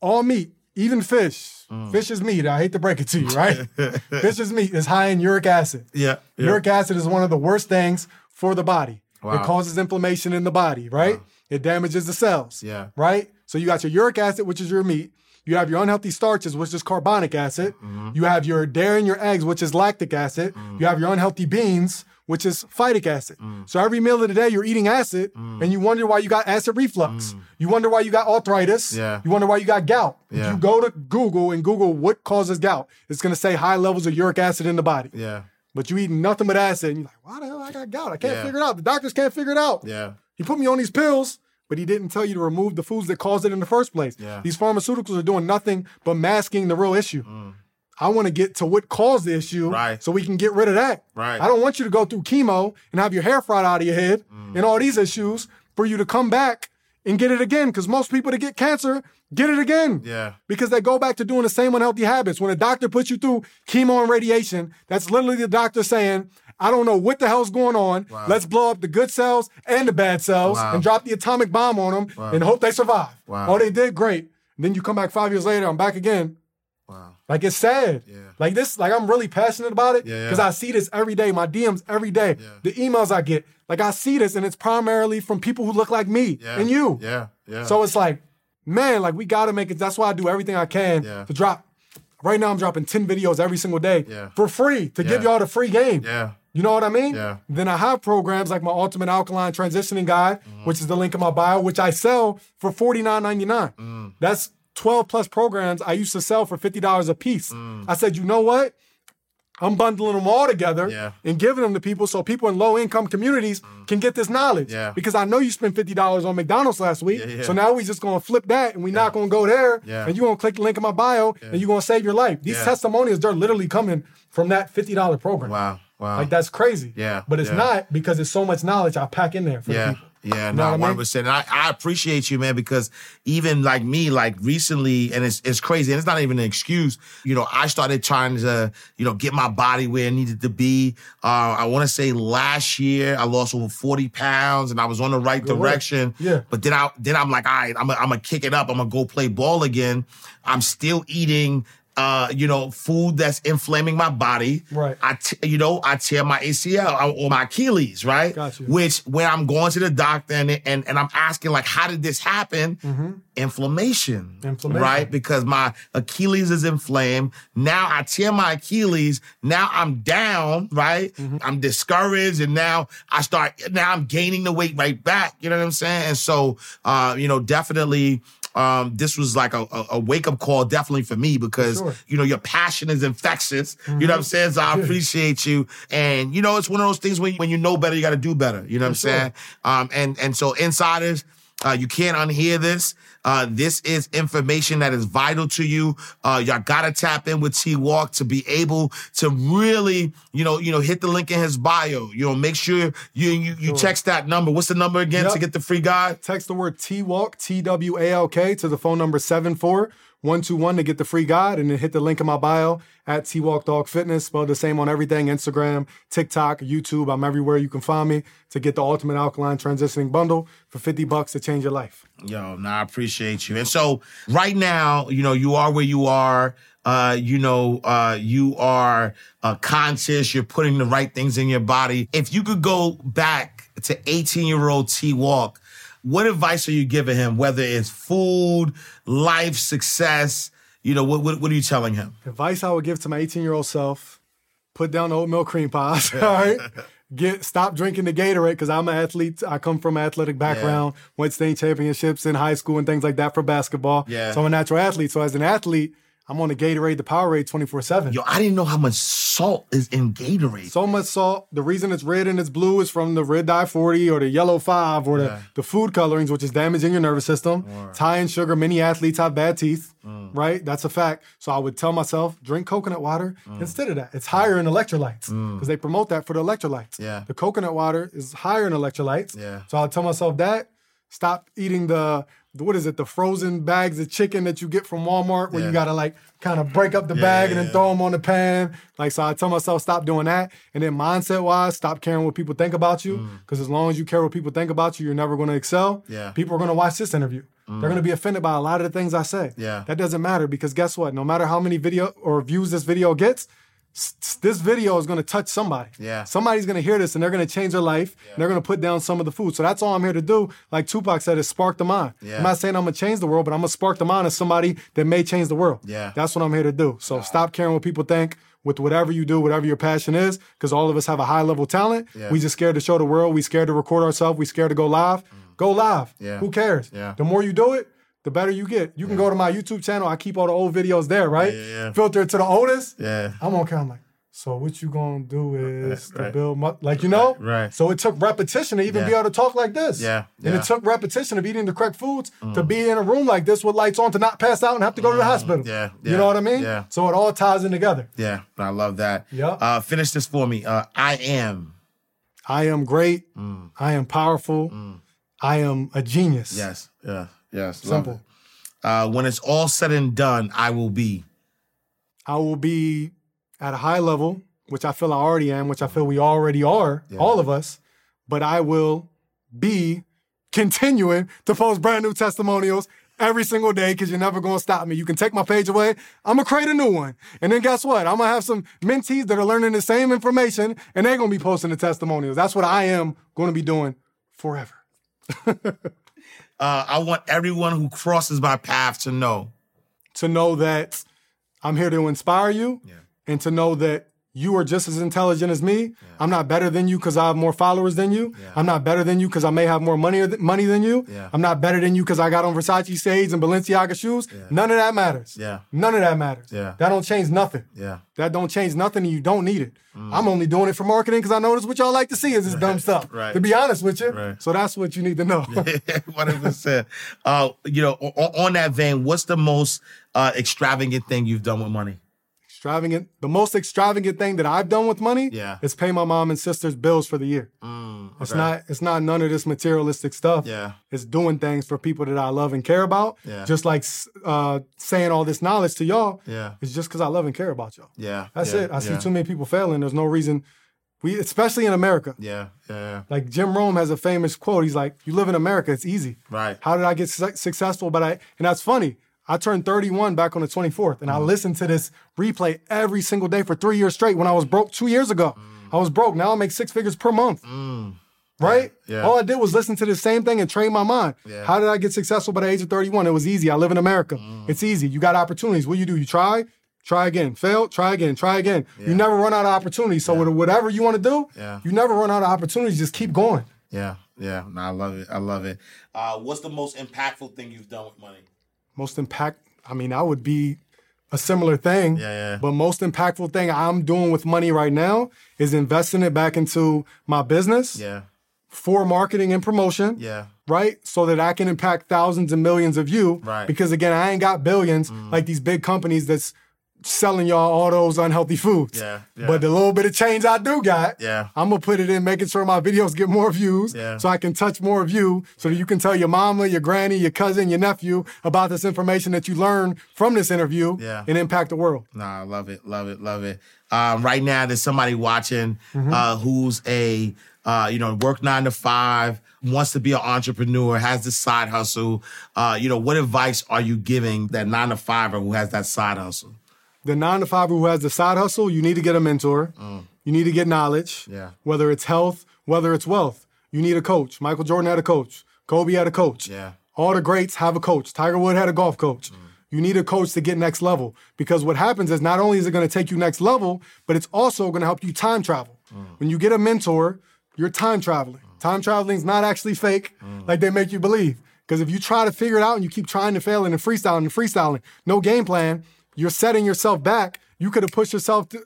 Speaker 1: all meat, even fish,
Speaker 2: Mm.
Speaker 1: fish is meat. I hate to break it to you, right? fish is meat is high in uric acid.
Speaker 2: Yeah. yeah.
Speaker 1: Uric acid is one of the worst things for the body.
Speaker 2: Wow.
Speaker 1: It causes inflammation in the body, right? It damages the cells.
Speaker 2: Yeah.
Speaker 1: Right? So you got your uric acid, which is your meat. You have your unhealthy starches, which is carbonic acid.
Speaker 2: Mm-hmm.
Speaker 1: You have your dairy in your eggs, which is lactic acid.
Speaker 2: Mm.
Speaker 1: You have your unhealthy beans, which is phytic acid. Mm. So every meal of the day, you're eating acid,
Speaker 2: Mm.
Speaker 1: and you wonder why you got acid reflux. Mm. You wonder why you got arthritis.
Speaker 2: Yeah.
Speaker 1: You wonder why you got gout.
Speaker 2: Yeah.
Speaker 1: If you go to Google and Google what causes gout, it's gonna say high levels of uric acid in the body.
Speaker 2: Yeah.
Speaker 1: But you eat nothing but acid, and you're like, why the hell I got gout? I can't
Speaker 2: Yeah.
Speaker 1: figure it out. The doctors can't figure it out.
Speaker 2: Yeah.
Speaker 1: He put me on these pills, but he didn't tell you to remove the foods that caused it in the first place.
Speaker 2: Yeah.
Speaker 1: These pharmaceuticals are doing nothing but masking the real issue. Mm. I want to get to what caused the issue.
Speaker 2: Right.
Speaker 1: so we can get rid of that.
Speaker 2: Right.
Speaker 1: I don't want you to go through chemo and have your hair fried out of your head
Speaker 2: Mm.
Speaker 1: and all these issues for you to come back and get it again. Because most people that get cancer get it again.
Speaker 2: Yeah.
Speaker 1: Because they go back to doing the same unhealthy habits. When a doctor puts you through chemo and radiation, that's literally the doctor saying, I don't know what the hell's going on. Let's blow up the good cells and the bad cells
Speaker 2: Wow.
Speaker 1: and drop the atomic bomb on them and hope they survive.
Speaker 2: Wow.
Speaker 1: Oh, they did great. And then you come back five years later, I'm back again.
Speaker 2: Wow.
Speaker 1: Like it's sad.
Speaker 2: Yeah.
Speaker 1: Like this, like I'm really passionate about it
Speaker 2: Yeah, yeah.
Speaker 1: because I see this every day. My DMs every day, the emails I get. Like I see this, and it's primarily from people who look like me
Speaker 2: Yeah.
Speaker 1: and you.
Speaker 2: Yeah. Yeah.
Speaker 1: So it's like, man, like we gotta make it. That's why I do everything I can
Speaker 2: Yeah.
Speaker 1: to drop. Right now, I'm dropping 10 videos every single day
Speaker 2: Yeah.
Speaker 1: for free to give y'all the free game.
Speaker 2: yeah.
Speaker 1: You know what I mean?
Speaker 2: Yeah.
Speaker 1: Then I have programs like my Ultimate Alkaline Transitioning Guide,
Speaker 2: Mm-hmm.
Speaker 1: which is the link in my bio, which I sell for $49.99.
Speaker 2: Mm.
Speaker 1: That's 12 plus programs I used to sell for $50 a piece.
Speaker 2: Mm.
Speaker 1: I said, you know what? I'm bundling them all together
Speaker 2: Yeah.
Speaker 1: and giving them to people so people in low income communities can get this knowledge.
Speaker 2: Mm. Yeah.
Speaker 1: Because I know you spent $50 on McDonald's last week.
Speaker 2: Yeah.
Speaker 1: So now we just gonna flip that and we're not gonna go there.
Speaker 2: Yeah.
Speaker 1: And you're gonna click the link in my bio and you're gonna save your life. These testimonials, they're literally coming from that $50 program.
Speaker 2: Wow. Wow.
Speaker 1: Like that's crazy.
Speaker 2: Yeah,
Speaker 1: But it's not because it's so much knowledge I pack in there for people.
Speaker 2: Yeah,
Speaker 1: You know
Speaker 2: no, one percent. I, I appreciate you, man, because even like me, like recently, and it's it's crazy, and it's not even an excuse. You know, I started trying to, you know, get my body where it needed to be. Uh, I want to say last year I lost over forty pounds, and I was on the right
Speaker 1: Good work.
Speaker 2: direction.
Speaker 1: Yeah.
Speaker 2: But then I then I'm like, all right, I'm gonna I'm gonna kick it up. I'm gonna go play ball again. I'm still eating. Uh, you know, food that's inflaming my body.
Speaker 1: Right.
Speaker 2: I, t- you know, I tear my ACL or my Achilles, right?
Speaker 1: Got you.
Speaker 2: Which when I'm going to the doctor and and, and I'm asking like, how did this happen? Inflammation,
Speaker 1: Mm-hmm. Inflammation.
Speaker 2: right? Because my Achilles is inflamed. Now I tear my Achilles. Now I'm down, right?
Speaker 1: Mm-hmm.
Speaker 2: I'm discouraged, and now I start. Now I'm gaining the weight right back. You know what I'm saying? And so, uh, you know, definitely. Um, this was like a, a, a wake up call, definitely for me, because
Speaker 1: Sure. Mm-hmm.
Speaker 2: you know your passion is infectious. You know what I'm saying? So I appreciate you, and you know it's one of those things when when you know better, you got to do better. You know what I'm
Speaker 1: sure.
Speaker 2: saying? Um, and and so insiders, uh, you can't unhear this. Uh, this is information that is vital to you. Uh, y'all gotta tap in with T Walk to be able to really, you know, you know, hit the link in his bio. You know, make sure you you, you text that number. What's the number again
Speaker 1: Yep.
Speaker 2: to get the free guide?
Speaker 1: Text the word T Walk, T W A L K, to the phone number 74121 to get the free guide, and then hit the link in my bio at T Walk Dot Fitness. Spelled the same on everything Instagram, TikTok, YouTube. I'm everywhere you can find me to get the Ultimate Alkaline Transitioning Bundle for 50 bucks to change your life.
Speaker 2: Yo, no, I appreciate you. And so right now, you know, you are where you are. Uh, you know, uh, you are uh, conscious. You're putting the right things in your body. If you could go back to 18 year old T Walk, what advice are you giving him? Whether it's food, life, success, you know, what what, what are you telling him?
Speaker 1: Advice I would give to my 18 year old self: put down the oatmeal cream pies. All right. Get stop drinking the Gatorade because I'm an athlete. I come from an athletic background. Went state championships in high school and things like that for basketball.
Speaker 2: Yeah.
Speaker 1: So I'm a natural athlete. So as an athlete, I'm on the Gatorade, the Powerade 24 seven.
Speaker 2: Yo, I didn't know how much salt is in Gatorade.
Speaker 1: So much salt. The reason it's red and it's blue is from the red dye 40 or the yellow 5 or the, the food colorings, which is damaging your nervous system. High in sugar. Many athletes have bad teeth,
Speaker 2: Mm.
Speaker 1: right? That's a fact. So I would tell myself, drink coconut water
Speaker 2: Mm.
Speaker 1: instead of that. It's higher in electrolytes because they promote that for the electrolytes.
Speaker 2: Yeah.
Speaker 1: The coconut water is higher in electrolytes.
Speaker 2: Yeah.
Speaker 1: So I'll tell myself that. Stop eating the- what is it, the frozen bags of chicken that you get from Walmart where
Speaker 2: Yeah.
Speaker 1: you gotta like kind of break up the bag and then throw them on the pan. Like, so I tell myself, stop doing that. And then mindset wise, stop caring what people think about you. Because as long as you care what people think about you, you're never gonna excel.
Speaker 2: Mm. Yeah. Mm.
Speaker 1: People are gonna watch this interview. They're gonna be offended by a lot of the things I say.
Speaker 2: Yeah.
Speaker 1: That doesn't matter because guess what? No matter how many video or views this video gets, s- this video is going to touch somebody.
Speaker 2: Yeah.
Speaker 1: Somebody's going to hear this and they're going to change their life. And they're going to put down some of the food. So that's all I'm here to do. Like Tupac said, is spark the mind.
Speaker 2: Yeah.
Speaker 1: I'm not saying I'm going to change the world, but I'm going to spark the mind of somebody that may change the world.
Speaker 2: Yeah.
Speaker 1: That's what I'm here to do. So stop caring what people think with whatever you do, whatever your passion is, because all of us have a high level talent.
Speaker 2: Yeah.
Speaker 1: We just scared to show the world. We scared to record ourselves. We scared to go live. Mm. Go live.
Speaker 2: Yeah.
Speaker 1: Who cares?
Speaker 2: Yeah.
Speaker 1: The more you do it, the better you get. You can go to my YouTube channel. I keep all the old videos there, right?
Speaker 2: Yeah, yeah.
Speaker 1: Filter it to the oldest.
Speaker 2: Yeah.
Speaker 1: I'm on camera like, so what you gonna do is to build mu- like you know?
Speaker 2: right.
Speaker 1: So it took repetition to even be able to talk like this.
Speaker 2: Yeah,
Speaker 1: And
Speaker 2: yeah. Mm.
Speaker 1: it took repetition of eating the correct foods to be in a room like this with lights on to not pass out and have to go to the hospital.
Speaker 2: yeah,
Speaker 1: You know what I mean?
Speaker 2: yeah.
Speaker 1: So it all ties in together.
Speaker 2: Yeah, I love that.
Speaker 1: Yeah.
Speaker 2: Uh, finish this for me. Uh, I am.
Speaker 1: I am great.
Speaker 2: Mm.
Speaker 1: I am powerful. I am a genius.
Speaker 2: Yes. Yeah. Yes.
Speaker 1: Simple.
Speaker 2: it. Uh, when it's all said and done, I will be.
Speaker 1: I will be at a high level, which I feel I already am, which I feel we already are, all of us, but I will be continuing to post brand new testimonials every single day because you're never going to stop me. You can take my page away, I'm going to create a new one. And then guess what? I'm going to have some mentees that are learning the same information and they're going to be posting the testimonials. That's what I am going to be doing forever.
Speaker 2: Uh, I want everyone who crosses my path to know.
Speaker 1: to know that I'm here to inspire you
Speaker 2: Yeah.
Speaker 1: and to know that you are just as intelligent as me. I'm not better than you because I have more followers than you. I'm not better than you because I may have more money money than you.
Speaker 2: Yeah.
Speaker 1: I'm not better than you because I got on Versace shades and Balenciaga shoes. None of that matters.
Speaker 2: Yeah.
Speaker 1: None of that matters.
Speaker 2: Yeah.
Speaker 1: That don't change nothing.
Speaker 2: Yeah.
Speaker 1: That don't change nothing and you don't need it. I'm only doing it for marketing because I know what y'all like to see is this dumb stuff.
Speaker 2: Mm. Right.
Speaker 1: To be honest with you.
Speaker 2: Right.
Speaker 1: So that's what you need to know.
Speaker 2: One hundred percent. Uh, you know, on, on that vein, what's the most uh, extravagant thing you've done with money?
Speaker 1: Extravagant. The most extravagant thing that I've done with money
Speaker 2: Yeah.
Speaker 1: is pay my mom and sister's bills for the year. It's
Speaker 2: okay.
Speaker 1: not it's not none of this materialistic stuff.
Speaker 2: Yeah.
Speaker 1: It's doing things for people that I love and care about.
Speaker 2: Yeah.
Speaker 1: Just like uh, saying all this knowledge to y'all.
Speaker 2: Yeah.
Speaker 1: It's just because I love and care about y'all.
Speaker 2: Yeah.
Speaker 1: That's
Speaker 2: yeah,
Speaker 1: it. I see too many people failing. There's no reason. We, especially in America.
Speaker 2: Yeah. Yeah.
Speaker 1: Like Jim Rohn has a famous quote. He's like, "You live in America. It's easy.
Speaker 2: Right.
Speaker 1: How did I get su- successful? But I and that's funny. I turned 31 back on the 24th, and I
Speaker 2: Mm.
Speaker 1: listened to this replay every single day for three years straight. When I was broke two years ago, I was broke. Now I make six figures per month. Right?
Speaker 2: Mm. Yeah.
Speaker 1: All I did was listen to the same thing and train my mind.
Speaker 2: Yeah.
Speaker 1: How did I get successful by the age of 31? It was easy. I live in America.
Speaker 2: Mm.
Speaker 1: It's easy. You got opportunities. What do you do? You try, try again, fail, try again, try again. You never run out of opportunities. So with whatever you want to do,
Speaker 2: Yeah.
Speaker 1: you never run out of opportunities. Just keep going.
Speaker 2: Yeah. Yeah. No, I love it. I love it. Uh, what's the most impactful thing you've done with money?
Speaker 1: Most impact i mean i would be a similar thing
Speaker 2: Yeah, yeah.
Speaker 1: but most impactful thing i'm doing with money right now is investing it back into my business
Speaker 2: Yeah.
Speaker 1: for marketing and promotion
Speaker 2: Yeah.
Speaker 1: right so that i can impact thousands and millions of you
Speaker 2: Right. Mm.
Speaker 1: because again i ain't got billions like these big companies that's selling y'all all those unhealthy foods
Speaker 2: Yeah, yeah.
Speaker 1: but the little bit of change i do got
Speaker 2: Yeah.
Speaker 1: i'm gonna put it in making sure my videos get more views
Speaker 2: Yeah.
Speaker 1: so i can touch more of you so that you can tell your mama your granny your cousin your nephew about this information that you learned from this interview
Speaker 2: Yeah.
Speaker 1: and impact the world
Speaker 2: Nah, I love it, love it, love it. Um, right now, there's somebody watching
Speaker 1: Mm-hmm.
Speaker 2: uh, who's a uh, you know work nine to five, wants to be an entrepreneur, has this side hustle. Uh, you know, what advice are you giving that nine to fiver who has that side hustle?
Speaker 1: The nine to five who has the side hustle, you need to get a mentor. You need to get knowledge.
Speaker 2: Mm. Yeah.
Speaker 1: Whether it's health, whether it's wealth. You need a coach. Michael Jordan had a coach. Kobe had a coach.
Speaker 2: Yeah. Mm.
Speaker 1: All the greats have a coach. Tiger Wood had a golf coach. You need a coach to get next level because what happens is not only is it going to take you next level, but it's also going to help you time travel.
Speaker 2: Mm.
Speaker 1: When you get a mentor, you're time traveling. Time traveling is not actually fake
Speaker 2: Mm.
Speaker 1: like they make you believe. Because if you try to figure it out and you keep trying to fail and freestyling and freestyling, no game plan, you're setting yourself back. You could have pushed yourself to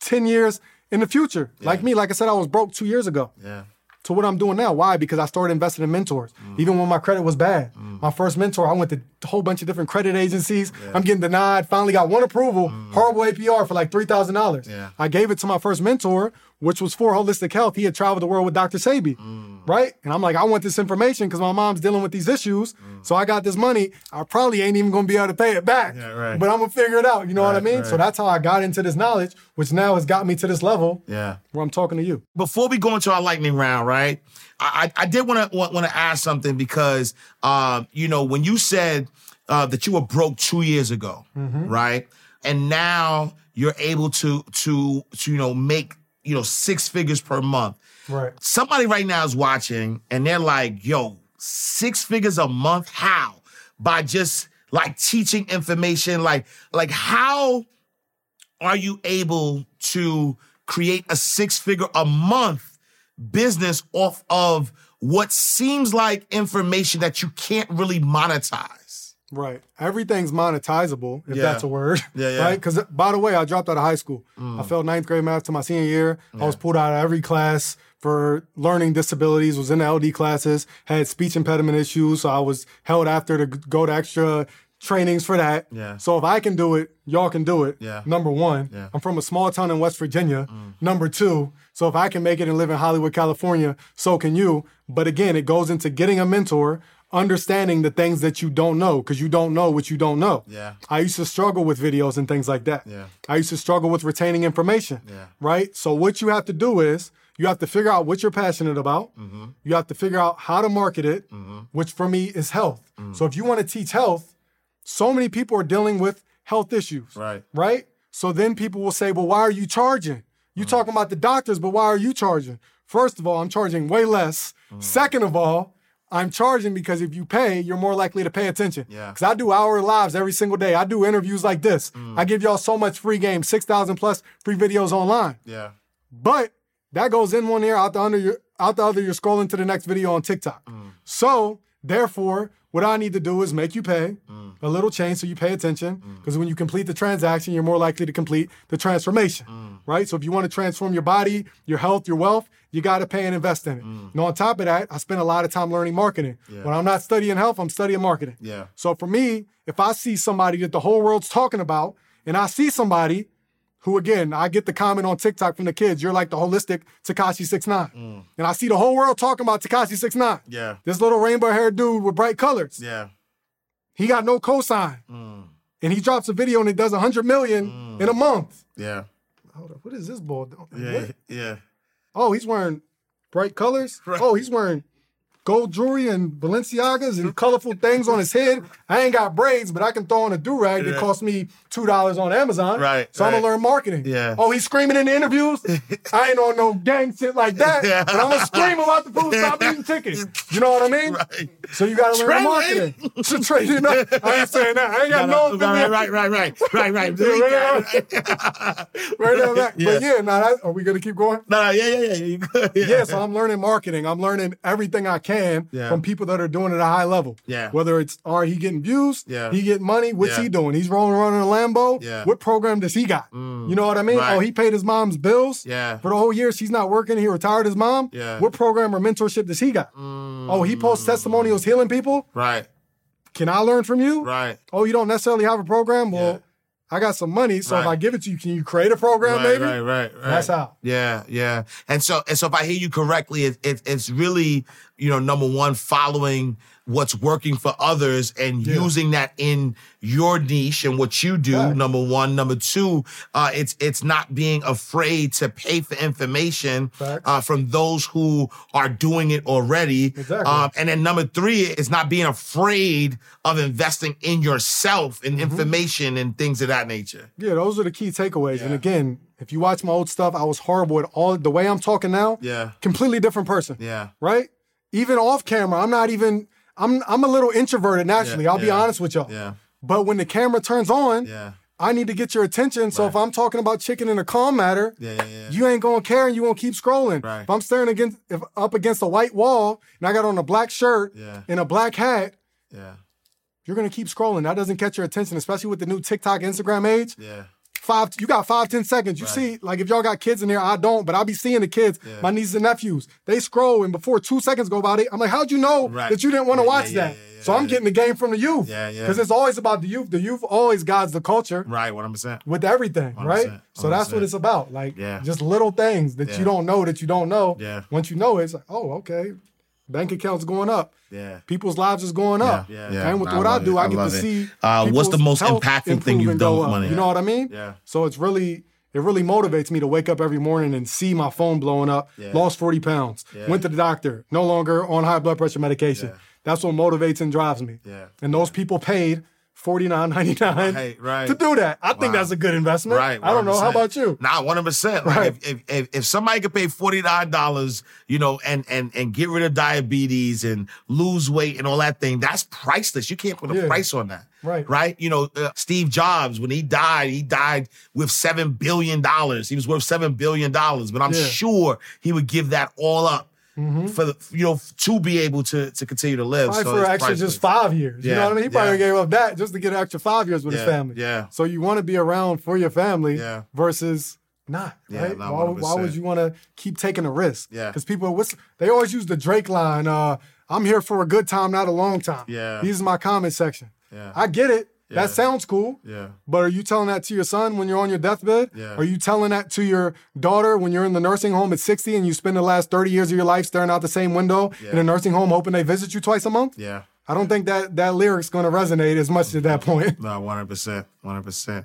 Speaker 1: 10 years in the future. Like me, like I said, I was broke two years ago
Speaker 2: Yeah.
Speaker 1: to what I'm doing now. Why? Because I started investing in mentors. Mm. Even when my credit was bad. Mm. My first mentor, I went to a whole bunch of different credit agencies. I'm getting denied. Finally got one approval, mm. horrible APR for like $3,000.
Speaker 2: Yeah.
Speaker 1: I gave it to my first mentor, which was for holistic health. He had traveled the world with Dr. Sebi, right? And I'm like, I want this information because my mom's dealing with these issues. So I got this money. I probably ain't even to be able to pay it back.
Speaker 2: Yeah, right.
Speaker 1: But I'm to figure it out. You know what I mean?
Speaker 2: right.
Speaker 1: So that's how I got into this knowledge, which now has got me to this level
Speaker 2: Yeah.
Speaker 1: where I'm talking to you.
Speaker 2: before we go into our lightning round, right? I I, I did want to want, to ask something because um, you know when you said uh, that you were broke two years ago, right? and now you're able to to to you know make you know six figures per month.
Speaker 1: Right.
Speaker 2: Somebody right now is watching and they're like, "Yo, six figures a month? How?" By just like teaching information, like like how are you able to create a six figure a month business off of what seems like information that you can't really monetize?
Speaker 1: Right. Everything's monetizable, if
Speaker 2: Yeah.
Speaker 1: that's a word.
Speaker 2: Yeah, yeah.
Speaker 1: Right? Because, by the way, I dropped out of high school. Mm. I failed ninth grade math to my senior year. I was pulled out of every class for learning disabilities, was in the LD classes, had speech impediment issues. So I was held after to go to extra trainings for that.
Speaker 2: Yeah.
Speaker 1: So if I can do it, y'all can do it.
Speaker 2: Yeah.
Speaker 1: Number one.
Speaker 2: Yeah.
Speaker 1: I'm from a small town in West Virginia. Mm. Number two. So if I can make it and live in Hollywood, California, so can you. But again, it goes into getting a mentor, understanding the things that you don't know, because you don't know what you don't know.
Speaker 2: Yeah.
Speaker 1: I used to struggle with videos and things like that.
Speaker 2: Yeah.
Speaker 1: I used to struggle with retaining information.
Speaker 2: Yeah.
Speaker 1: Right? So what you have to do is you have to figure out what you're passionate about.
Speaker 2: Mm-hmm.
Speaker 1: You have to figure out how to market it, mm-hmm. which for me is health.
Speaker 2: Mm-hmm.
Speaker 1: So if you want to teach health, so many people are dealing with health issues.
Speaker 2: Right.
Speaker 1: Right? So then people will say, well, why are you charging? You talking about the doctors, but why are you charging? First of all, I'm charging way less.
Speaker 2: Mm.
Speaker 1: Second of all, I'm charging because if you pay, you're more likely to pay attention.
Speaker 2: Yeah.
Speaker 1: Because I do hour lives every single day. I do interviews like this.
Speaker 2: Mm.
Speaker 1: I give y'all so much free game, 6,000 plus free videos online.
Speaker 2: Yeah.
Speaker 1: But that goes in one ear, out the under your out the other, you're scrolling to the next video on TikTok. So therefore, what I need to do is make you pay a little change so you pay attention. Mm. Because when you complete the transaction, you're more likely to complete the transformation. Mm. Right? So if you want to transform your body, your health, your wealth, you got to pay and invest in it. Mm. And on top of that, I spend a lot of time learning marketing. When I'm not studying health, I'm studying marketing.
Speaker 2: Yeah.
Speaker 1: So for me, if I see somebody that the whole world's talking about, and I see somebody who, again, I get the comment on TikTok from the kids, you're like the holistic Tekashi 69 And I see the whole world talking about Tekashi 69
Speaker 2: Yeah.
Speaker 1: This little rainbow haired dude with bright colors.
Speaker 2: Yeah.
Speaker 1: He got no cosign. Mm. And he drops a video and it does 100 million in a mm. month.
Speaker 2: Yeah.
Speaker 1: Hold up. What is this doing?
Speaker 2: Yeah.
Speaker 1: What?
Speaker 2: Yeah.
Speaker 1: Oh, he's wearing bright colors. Oh, he's wearing gold jewelry and Balenciagas and colorful things on his head. I ain't got braids, but I can throw on a do rag that cost me two dollars on Amazon.
Speaker 2: Right,
Speaker 1: So I'm gonna learn marketing.
Speaker 2: Yeah.
Speaker 1: Oh, he's screaming in the interviews. I ain't on no gang shit like that.
Speaker 2: Yeah.
Speaker 1: But I'm gonna scream about the food. Stop eating chicken. You know what I mean?
Speaker 2: Right.
Speaker 1: So you gotta learn marketing. So it up. I ain't saying that. I ain't got no.
Speaker 2: right, right, right, right, right, right.
Speaker 1: Yeah,
Speaker 2: Delete
Speaker 1: right. Right on that.
Speaker 2: Yeah.
Speaker 1: But yeah, now that, are we gonna keep going?
Speaker 2: No, yeah, yeah, yeah. Yeah.
Speaker 1: yeah, so I'm learning marketing. I'm learning everything I can
Speaker 2: Yeah.
Speaker 1: from people that are doing it at a high level.
Speaker 2: Yeah.
Speaker 1: Whether it's are he getting views?
Speaker 2: Yeah.
Speaker 1: He getting money? What's
Speaker 2: Yeah.
Speaker 1: he doing? He's rolling around in a Lambo.
Speaker 2: Yeah. Mm.
Speaker 1: What program does he got? You know what I mean?
Speaker 2: Right.
Speaker 1: Oh, he paid his mom's bills.
Speaker 2: Yeah.
Speaker 1: For the whole year she's not working. He retired his mom.
Speaker 2: Yeah. Mm.
Speaker 1: What program or mentorship does he got? Oh, he posts testimonials healing people.
Speaker 2: Right,
Speaker 1: Can I learn from you?
Speaker 2: right.
Speaker 1: Oh, you don't necessarily have a program. Well. I got some money, so if I give it to you, can you create a program,
Speaker 2: right,
Speaker 1: maybe?
Speaker 2: Right, right, right.
Speaker 1: That's how.
Speaker 2: Yeah, yeah. And so, and so, if I hear you correctly, it, it, it's really, you know, number one, following what's working for others and
Speaker 1: Yeah.
Speaker 2: using that in your niche and what you do.
Speaker 1: Facts.
Speaker 2: Number one, number two, uh, it's it's not being afraid to pay for information
Speaker 1: Facts.
Speaker 2: uh, from those who are doing it already.
Speaker 1: Exactly.
Speaker 2: Um, and then number three is not being afraid of investing in yourself
Speaker 1: Mm-hmm.
Speaker 2: and information and things of that nature.
Speaker 1: Yeah, those are the key takeaways. And again, if you watch my old stuff, I was horrible at all the way I'm talking now.
Speaker 2: Yeah.
Speaker 1: Completely different person.
Speaker 2: Yeah.
Speaker 1: Right? Even off camera, I'm not even I'm I'm a little introverted naturally.
Speaker 2: Yeah,
Speaker 1: I'll be
Speaker 2: yeah,
Speaker 1: honest with y'all.
Speaker 2: yeah.
Speaker 1: But when the camera turns on,
Speaker 2: Yeah.
Speaker 1: I need to get your attention. So if I'm talking about chicken in a calm matter,
Speaker 2: Yeah, yeah, yeah.
Speaker 1: you ain't gonna care and you gonna keep scrolling.
Speaker 2: Right.
Speaker 1: If I'm staring against if up against a white wall and I got on a black shirt
Speaker 2: Yeah.
Speaker 1: and a black hat,
Speaker 2: Yeah.
Speaker 1: you're gonna keep scrolling. That doesn't catch your attention, especially with the new TikTok, Instagram age.
Speaker 2: Yeah.
Speaker 1: Five you got five ten seconds you see like if y'all got kids in there i don't but I'll be seeing the kids my nieces and nephews they scroll and before two seconds go by they, i'm like how'd you know
Speaker 2: Right.
Speaker 1: that you didn't want to
Speaker 2: Yeah,
Speaker 1: watch
Speaker 2: yeah,
Speaker 1: that
Speaker 2: yeah, yeah,
Speaker 1: so i'm
Speaker 2: yeah.
Speaker 1: getting the game from the youth
Speaker 2: Yeah, yeah.
Speaker 1: because it's always about the youth the youth always guides the culture
Speaker 2: Right, what I'm saying.
Speaker 1: with everything right
Speaker 2: 100%,
Speaker 1: so that's what
Speaker 2: 100%.
Speaker 1: it's about like
Speaker 2: Yeah.
Speaker 1: just little things that
Speaker 2: Yeah.
Speaker 1: you don't know that you don't know
Speaker 2: Yeah.
Speaker 1: once you know it, it's like oh okay bank accounts going up
Speaker 2: Yeah.
Speaker 1: People's lives is going up.
Speaker 2: yeah.
Speaker 5: Yeah,
Speaker 1: And with
Speaker 5: I
Speaker 1: what I do,
Speaker 5: it.
Speaker 1: I
Speaker 5: I
Speaker 1: get to
Speaker 5: it.
Speaker 1: see.
Speaker 2: Uh, what's the most impactful thing you've done with money?
Speaker 1: You know what I mean?
Speaker 2: Yeah.
Speaker 1: So it's really, it really motivates me to wake up every morning and see my phone blowing up.
Speaker 2: Yeah.
Speaker 1: Lost 40 pounds.
Speaker 2: Yeah.
Speaker 1: Went to the doctor. No longer on high blood pressure medication.
Speaker 2: Yeah.
Speaker 1: That's what motivates and drives me.
Speaker 2: Yeah.
Speaker 1: And those people paid forty nine ninety nine
Speaker 2: Right, right.
Speaker 1: to do that. I think that's a good investment.
Speaker 2: Right.
Speaker 1: I don't know. How about you?
Speaker 2: Not one hundred percent.
Speaker 1: Right.
Speaker 2: if, if if if somebody could pay forty nine dollars, you know, and and and get rid of diabetes and lose weight and all that thing, that's priceless. You can't put a
Speaker 1: Yeah.
Speaker 2: price on that.
Speaker 1: Right.
Speaker 2: Right. You know, uh, Steve Jobs when he died, he died with seven billion dollars. He was worth seven billion dollars, but I'm
Speaker 1: Yeah.
Speaker 2: Sure he would give that all up. For the, you know, to be able to to continue to live.
Speaker 1: Probably
Speaker 2: so
Speaker 1: for extra
Speaker 2: priceless.
Speaker 1: just five years. You know what I mean? He probably
Speaker 2: yeah.
Speaker 1: gave up that just to get an extra five years with
Speaker 2: Yeah,
Speaker 1: his family.
Speaker 2: yeah.
Speaker 1: So you want to be around for your family
Speaker 2: Yeah.
Speaker 1: versus not,
Speaker 2: Yeah,
Speaker 1: right?
Speaker 2: not
Speaker 1: why, would- why would you want to keep taking a risk?
Speaker 2: Yeah.
Speaker 1: Because people, what's, they always use the Drake line, uh, I'm here for a good time, not a long time.
Speaker 2: Yeah.
Speaker 1: These are my comment section.
Speaker 2: Yeah.
Speaker 1: I get it. That sounds cool.
Speaker 2: Yeah.
Speaker 1: But are you telling that to your son when you're on your deathbed?
Speaker 2: Yeah.
Speaker 1: Are you telling that to your daughter when you're in the nursing home at 60 and you spend the last 30 years of your life staring out the same window yeah. in a nursing home hoping they visit you twice a month?
Speaker 2: Yeah.
Speaker 1: I don't think that that lyric's going to resonate as much at that point.
Speaker 2: No, 100%. 100%.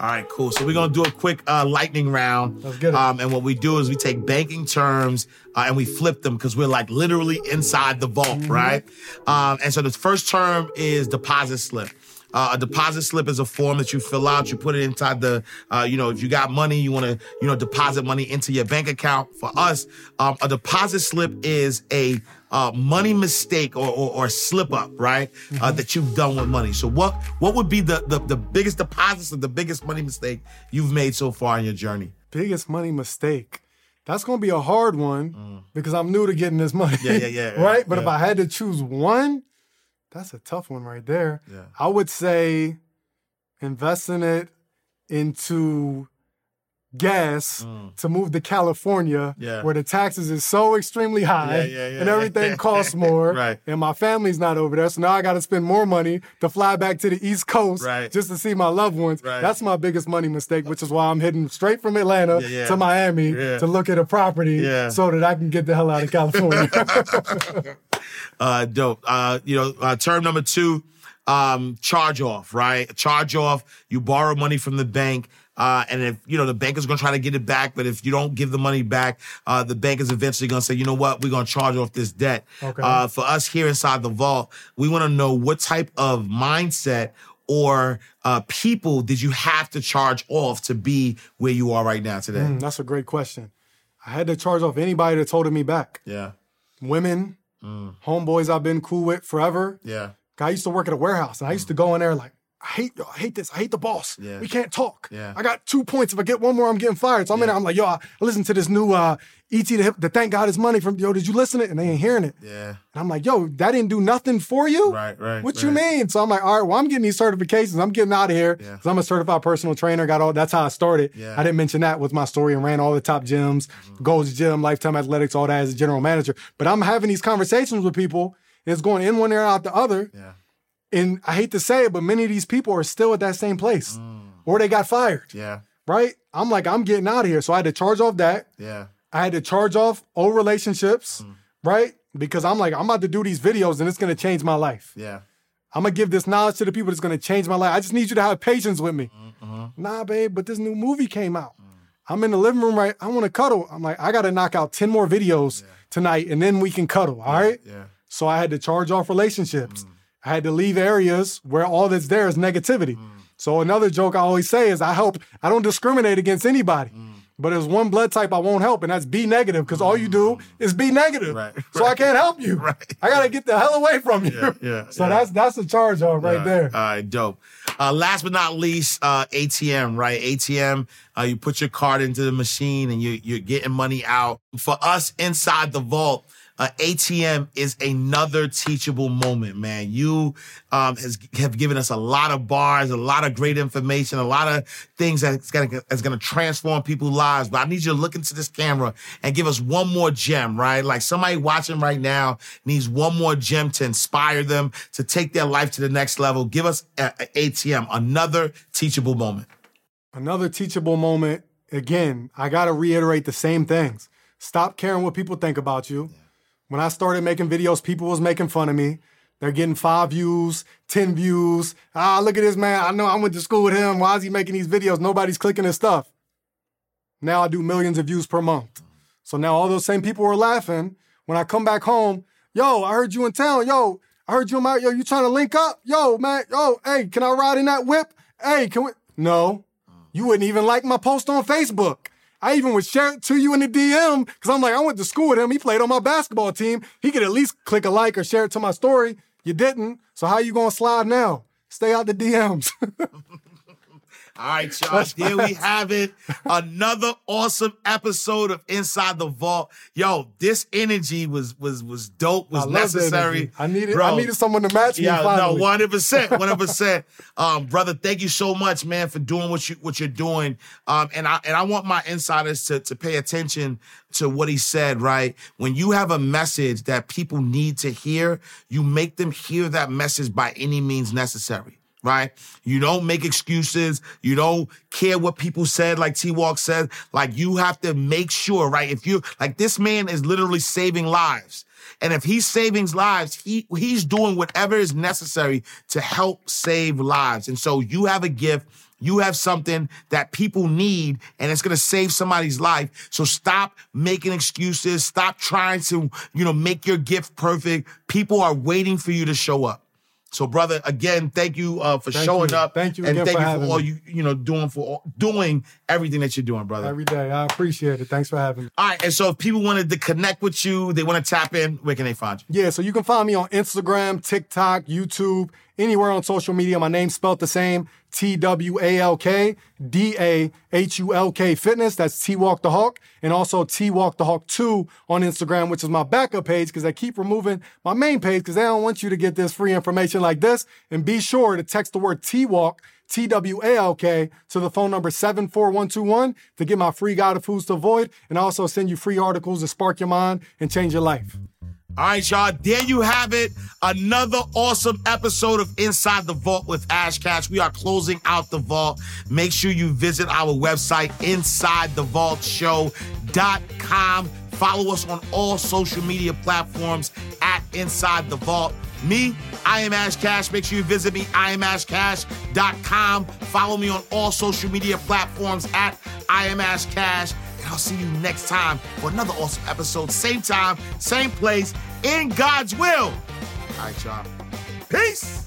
Speaker 2: All right, cool. So we're gonna do a quick uh, lightning round.
Speaker 1: Let's get it.
Speaker 2: Um, and what we do is we take banking terms uh, and we flip them because we're like literally inside the vault,
Speaker 1: Mm-hmm.
Speaker 2: right? Um, and so the first term is deposit slip. Uh, a deposit slip is a form that you fill out. You put it inside the, uh, you know, if you got money, you want to, you know, deposit money into your bank account. For us, um, a deposit slip is a uh, money mistake or, or, or slip up, right? Uh, that you've done with money. So what what would be the, the the biggest deposit slip, the biggest money mistake you've made so far in your journey?
Speaker 1: Biggest money mistake. That's to be a hard one because I'm new to getting this money.
Speaker 2: Mm. Yeah, yeah, yeah,
Speaker 1: right? But if. I had to choose one, that's a tough one right there.
Speaker 2: Yeah.
Speaker 1: I would say investing it into gas to move to California
Speaker 2: Mm. Yeah.
Speaker 1: where the taxes is so extremely high
Speaker 2: Yeah, yeah, yeah,
Speaker 1: and everything costs more
Speaker 2: Right.
Speaker 1: and my family's not over there so now I got to spend more money to fly back to the East Coast
Speaker 2: Right.
Speaker 1: just to see my loved ones.
Speaker 2: Right.
Speaker 1: That's my biggest money mistake which is why I'm heading straight from Atlanta to Miami to look at a property
Speaker 2: Yeah.
Speaker 1: so that I can get the hell out of California.
Speaker 2: Uh, dope. Uh, you know, uh, term number two, um, charge off, right? Charge off. You borrow money from the bank. Uh, and if, you know, the bank is going to try to get it back, but if you don't give the money back, uh, the bank is eventually going to say, you know what, we're going to charge off this debt.
Speaker 1: Okay.
Speaker 2: Uh, for us here inside the vault, we want to know what type of mindset or uh, people did you have to charge off to be where you are right now today?
Speaker 1: Mm, That's a great question. I had to charge off anybody that told me back.
Speaker 2: Yeah.
Speaker 1: Women, Mm. homeboys I've been cool with forever.
Speaker 2: Yeah.
Speaker 1: I used to work at a warehouse and I used to mm. go in there like, I hate I hate this. I hate the boss.
Speaker 2: Yeah.
Speaker 1: We can't talk.
Speaker 2: Yeah.
Speaker 1: I got two points. If I get one more, I'm getting fired. So I'm in there. I'm like, yo, I listen to this new uh, ET the, Hip- the Thank God It's Monday from yo. Did you listen to it? And they ain't hearing it.
Speaker 2: Yeah.
Speaker 1: And I'm like, yo, that didn't do nothing for you.
Speaker 2: Right, right,
Speaker 1: What you mean? So I'm like, all right, well, I'm getting these certifications. I'm getting out of here.
Speaker 2: Yeah.
Speaker 1: 'Cause I'm a certified personal trainer. Got all. That's how I started.
Speaker 2: Yeah.
Speaker 1: I didn't mention that was my story and ran all the top gyms,
Speaker 2: Mm-hmm.
Speaker 1: Gold's Gym, Lifetime Athletics, all that as a general manager. But I'm having these conversations with people. And it's going in one ear out the other.
Speaker 2: Yeah.
Speaker 1: And I hate to say it, but many of these people are still at that same place, or they got fired.
Speaker 2: Mm. Yeah.
Speaker 1: Right? I'm like, I'm getting out of here. So I had to charge off that.
Speaker 2: Yeah.
Speaker 1: I had to charge off old relationships,
Speaker 2: Mm.
Speaker 1: right? Because I'm like, I'm about to do these videos and it's gonna change my life.
Speaker 2: Yeah.
Speaker 1: I'm gonna give this knowledge to the people that's gonna change my life. I just need you to have patience with me.
Speaker 2: Mm-hmm.
Speaker 1: Nah, babe, but this new movie came out. I'm in the living room, right? I wanna cuddle. I'm like, I gotta knock out 10 more videos tonight and then we can cuddle, all right?
Speaker 2: Yeah.
Speaker 1: So I had to charge off relationships. I had to leave areas where all that's there is negativity. So another joke I always say is I help, I don't discriminate against anybody. But there's one blood type I won't help, and that's B negative, because all you do is be negative.
Speaker 2: Right,
Speaker 1: So I can't help you.
Speaker 2: Right.
Speaker 1: I gotta get the hell away from you.
Speaker 2: Yeah, yeah,
Speaker 1: so
Speaker 2: yeah.
Speaker 1: that's that's a charge off right
Speaker 2: All
Speaker 1: there.
Speaker 2: All right, dope. Uh, last but not least, uh, ATM, right? ATM, uh, you put your card into the machine and you, you're getting money out. For us inside the vault, uh, ATM is another teachable moment, man. You um, has, have given us a lot of bars, a lot of great information, a lot of things that's gonna, that's gonna transform people's lives. But I need you to look into this camera and give us one more gem, right? Like somebody watching right now needs one more gem to inspire them to take their life to the next level. Give us a, a ATM, another teachable moment.
Speaker 1: Another teachable moment. Again, I gotta reiterate the same things. Stop caring what people think about you. When I started making videos, people was making fun of me. They're getting five views, 10 views. Ah, look at this man. I know I went to school with him. Why is he making these videos? Nobody's clicking his stuff. Now I do millions of views per month. So now all those same people were laughing. When I come back home, yo, I heard you in town. Yo, I heard you in my, yo, you trying to link up? Yo, man, yo, hey, can I ride in that whip? Hey, can we? No, you wouldn't even like my post on Facebook. I even would share it to you in the DM because I'm like, I went to school with him. He played on my basketball team. He could at least click a like or share it to my story. You didn't. So how you gonna slide now? Stay out the DMs.
Speaker 2: All right, y'all. There we have it. Another awesome episode of Inside the Vault. Yo, this energy was was was dope. Was
Speaker 1: I
Speaker 2: necessary.
Speaker 1: I needed
Speaker 2: Bro,
Speaker 1: I needed someone to match me.
Speaker 2: Yeah, no, one hundred percent, one hundred percent. Um, brother, thank you so much, man, for doing what you what you're doing. Um, and I and I want my insiders to to pay attention to what he said. Right, when you have a message that people need to hear, you make them hear that message by any means necessary right? You don't make excuses. You don't care what people said, like T Walk said. Like you have to make sure, right? If you like this man is literally saving lives. And if he's saving lives, he he's doing whatever is necessary to help save lives. And so you have a gift. You have something that people need and it's going to save somebody's life. So stop making excuses. Stop trying to, you know, make your gift perfect. People are waiting for you to show up. So, brother, again, thank you uh, for
Speaker 1: Thank
Speaker 2: showing
Speaker 1: you.
Speaker 2: up.
Speaker 1: Thank you
Speaker 2: and thank
Speaker 1: for
Speaker 2: you for all
Speaker 1: me.
Speaker 2: you you know doing for all, doing everything that you're doing, brother.
Speaker 1: Every day. I appreciate it. Thanks for having me.
Speaker 2: all right, and so if people wanted to connect with you, they want to tap in, where can they find you?
Speaker 1: Yeah, so you can find me on Instagram, TikTok, YouTube, anywhere on social media. My name's spelled the same T W A L K D A H U L K Fitness. That's T Walk the Hulk. And also T Walk the Hulk 2 on Instagram, which is my backup page because I keep removing my main page because they don't want you to get this free information like this. And be sure to text the word T Walk. T W A L K to the phone number 74121 to get my free guide of foods to avoid and also send you free articles to spark your mind and change your life.
Speaker 2: All right, y'all. There you have it. Another awesome episode of Inside the Vault with Ash Cash. We are closing out the vault. Make sure you visit our website, InsideTheVaultShow.com. Follow us on all social media platforms at Inside the Vault. Me, I am Ash Cash. Make sure you visit me, IamAshCash.com. Follow me on all social media platforms at I am Ash Cash. I'll see you next time for another awesome episode. Same time, same place, in God's will. All right, y'all. Peace.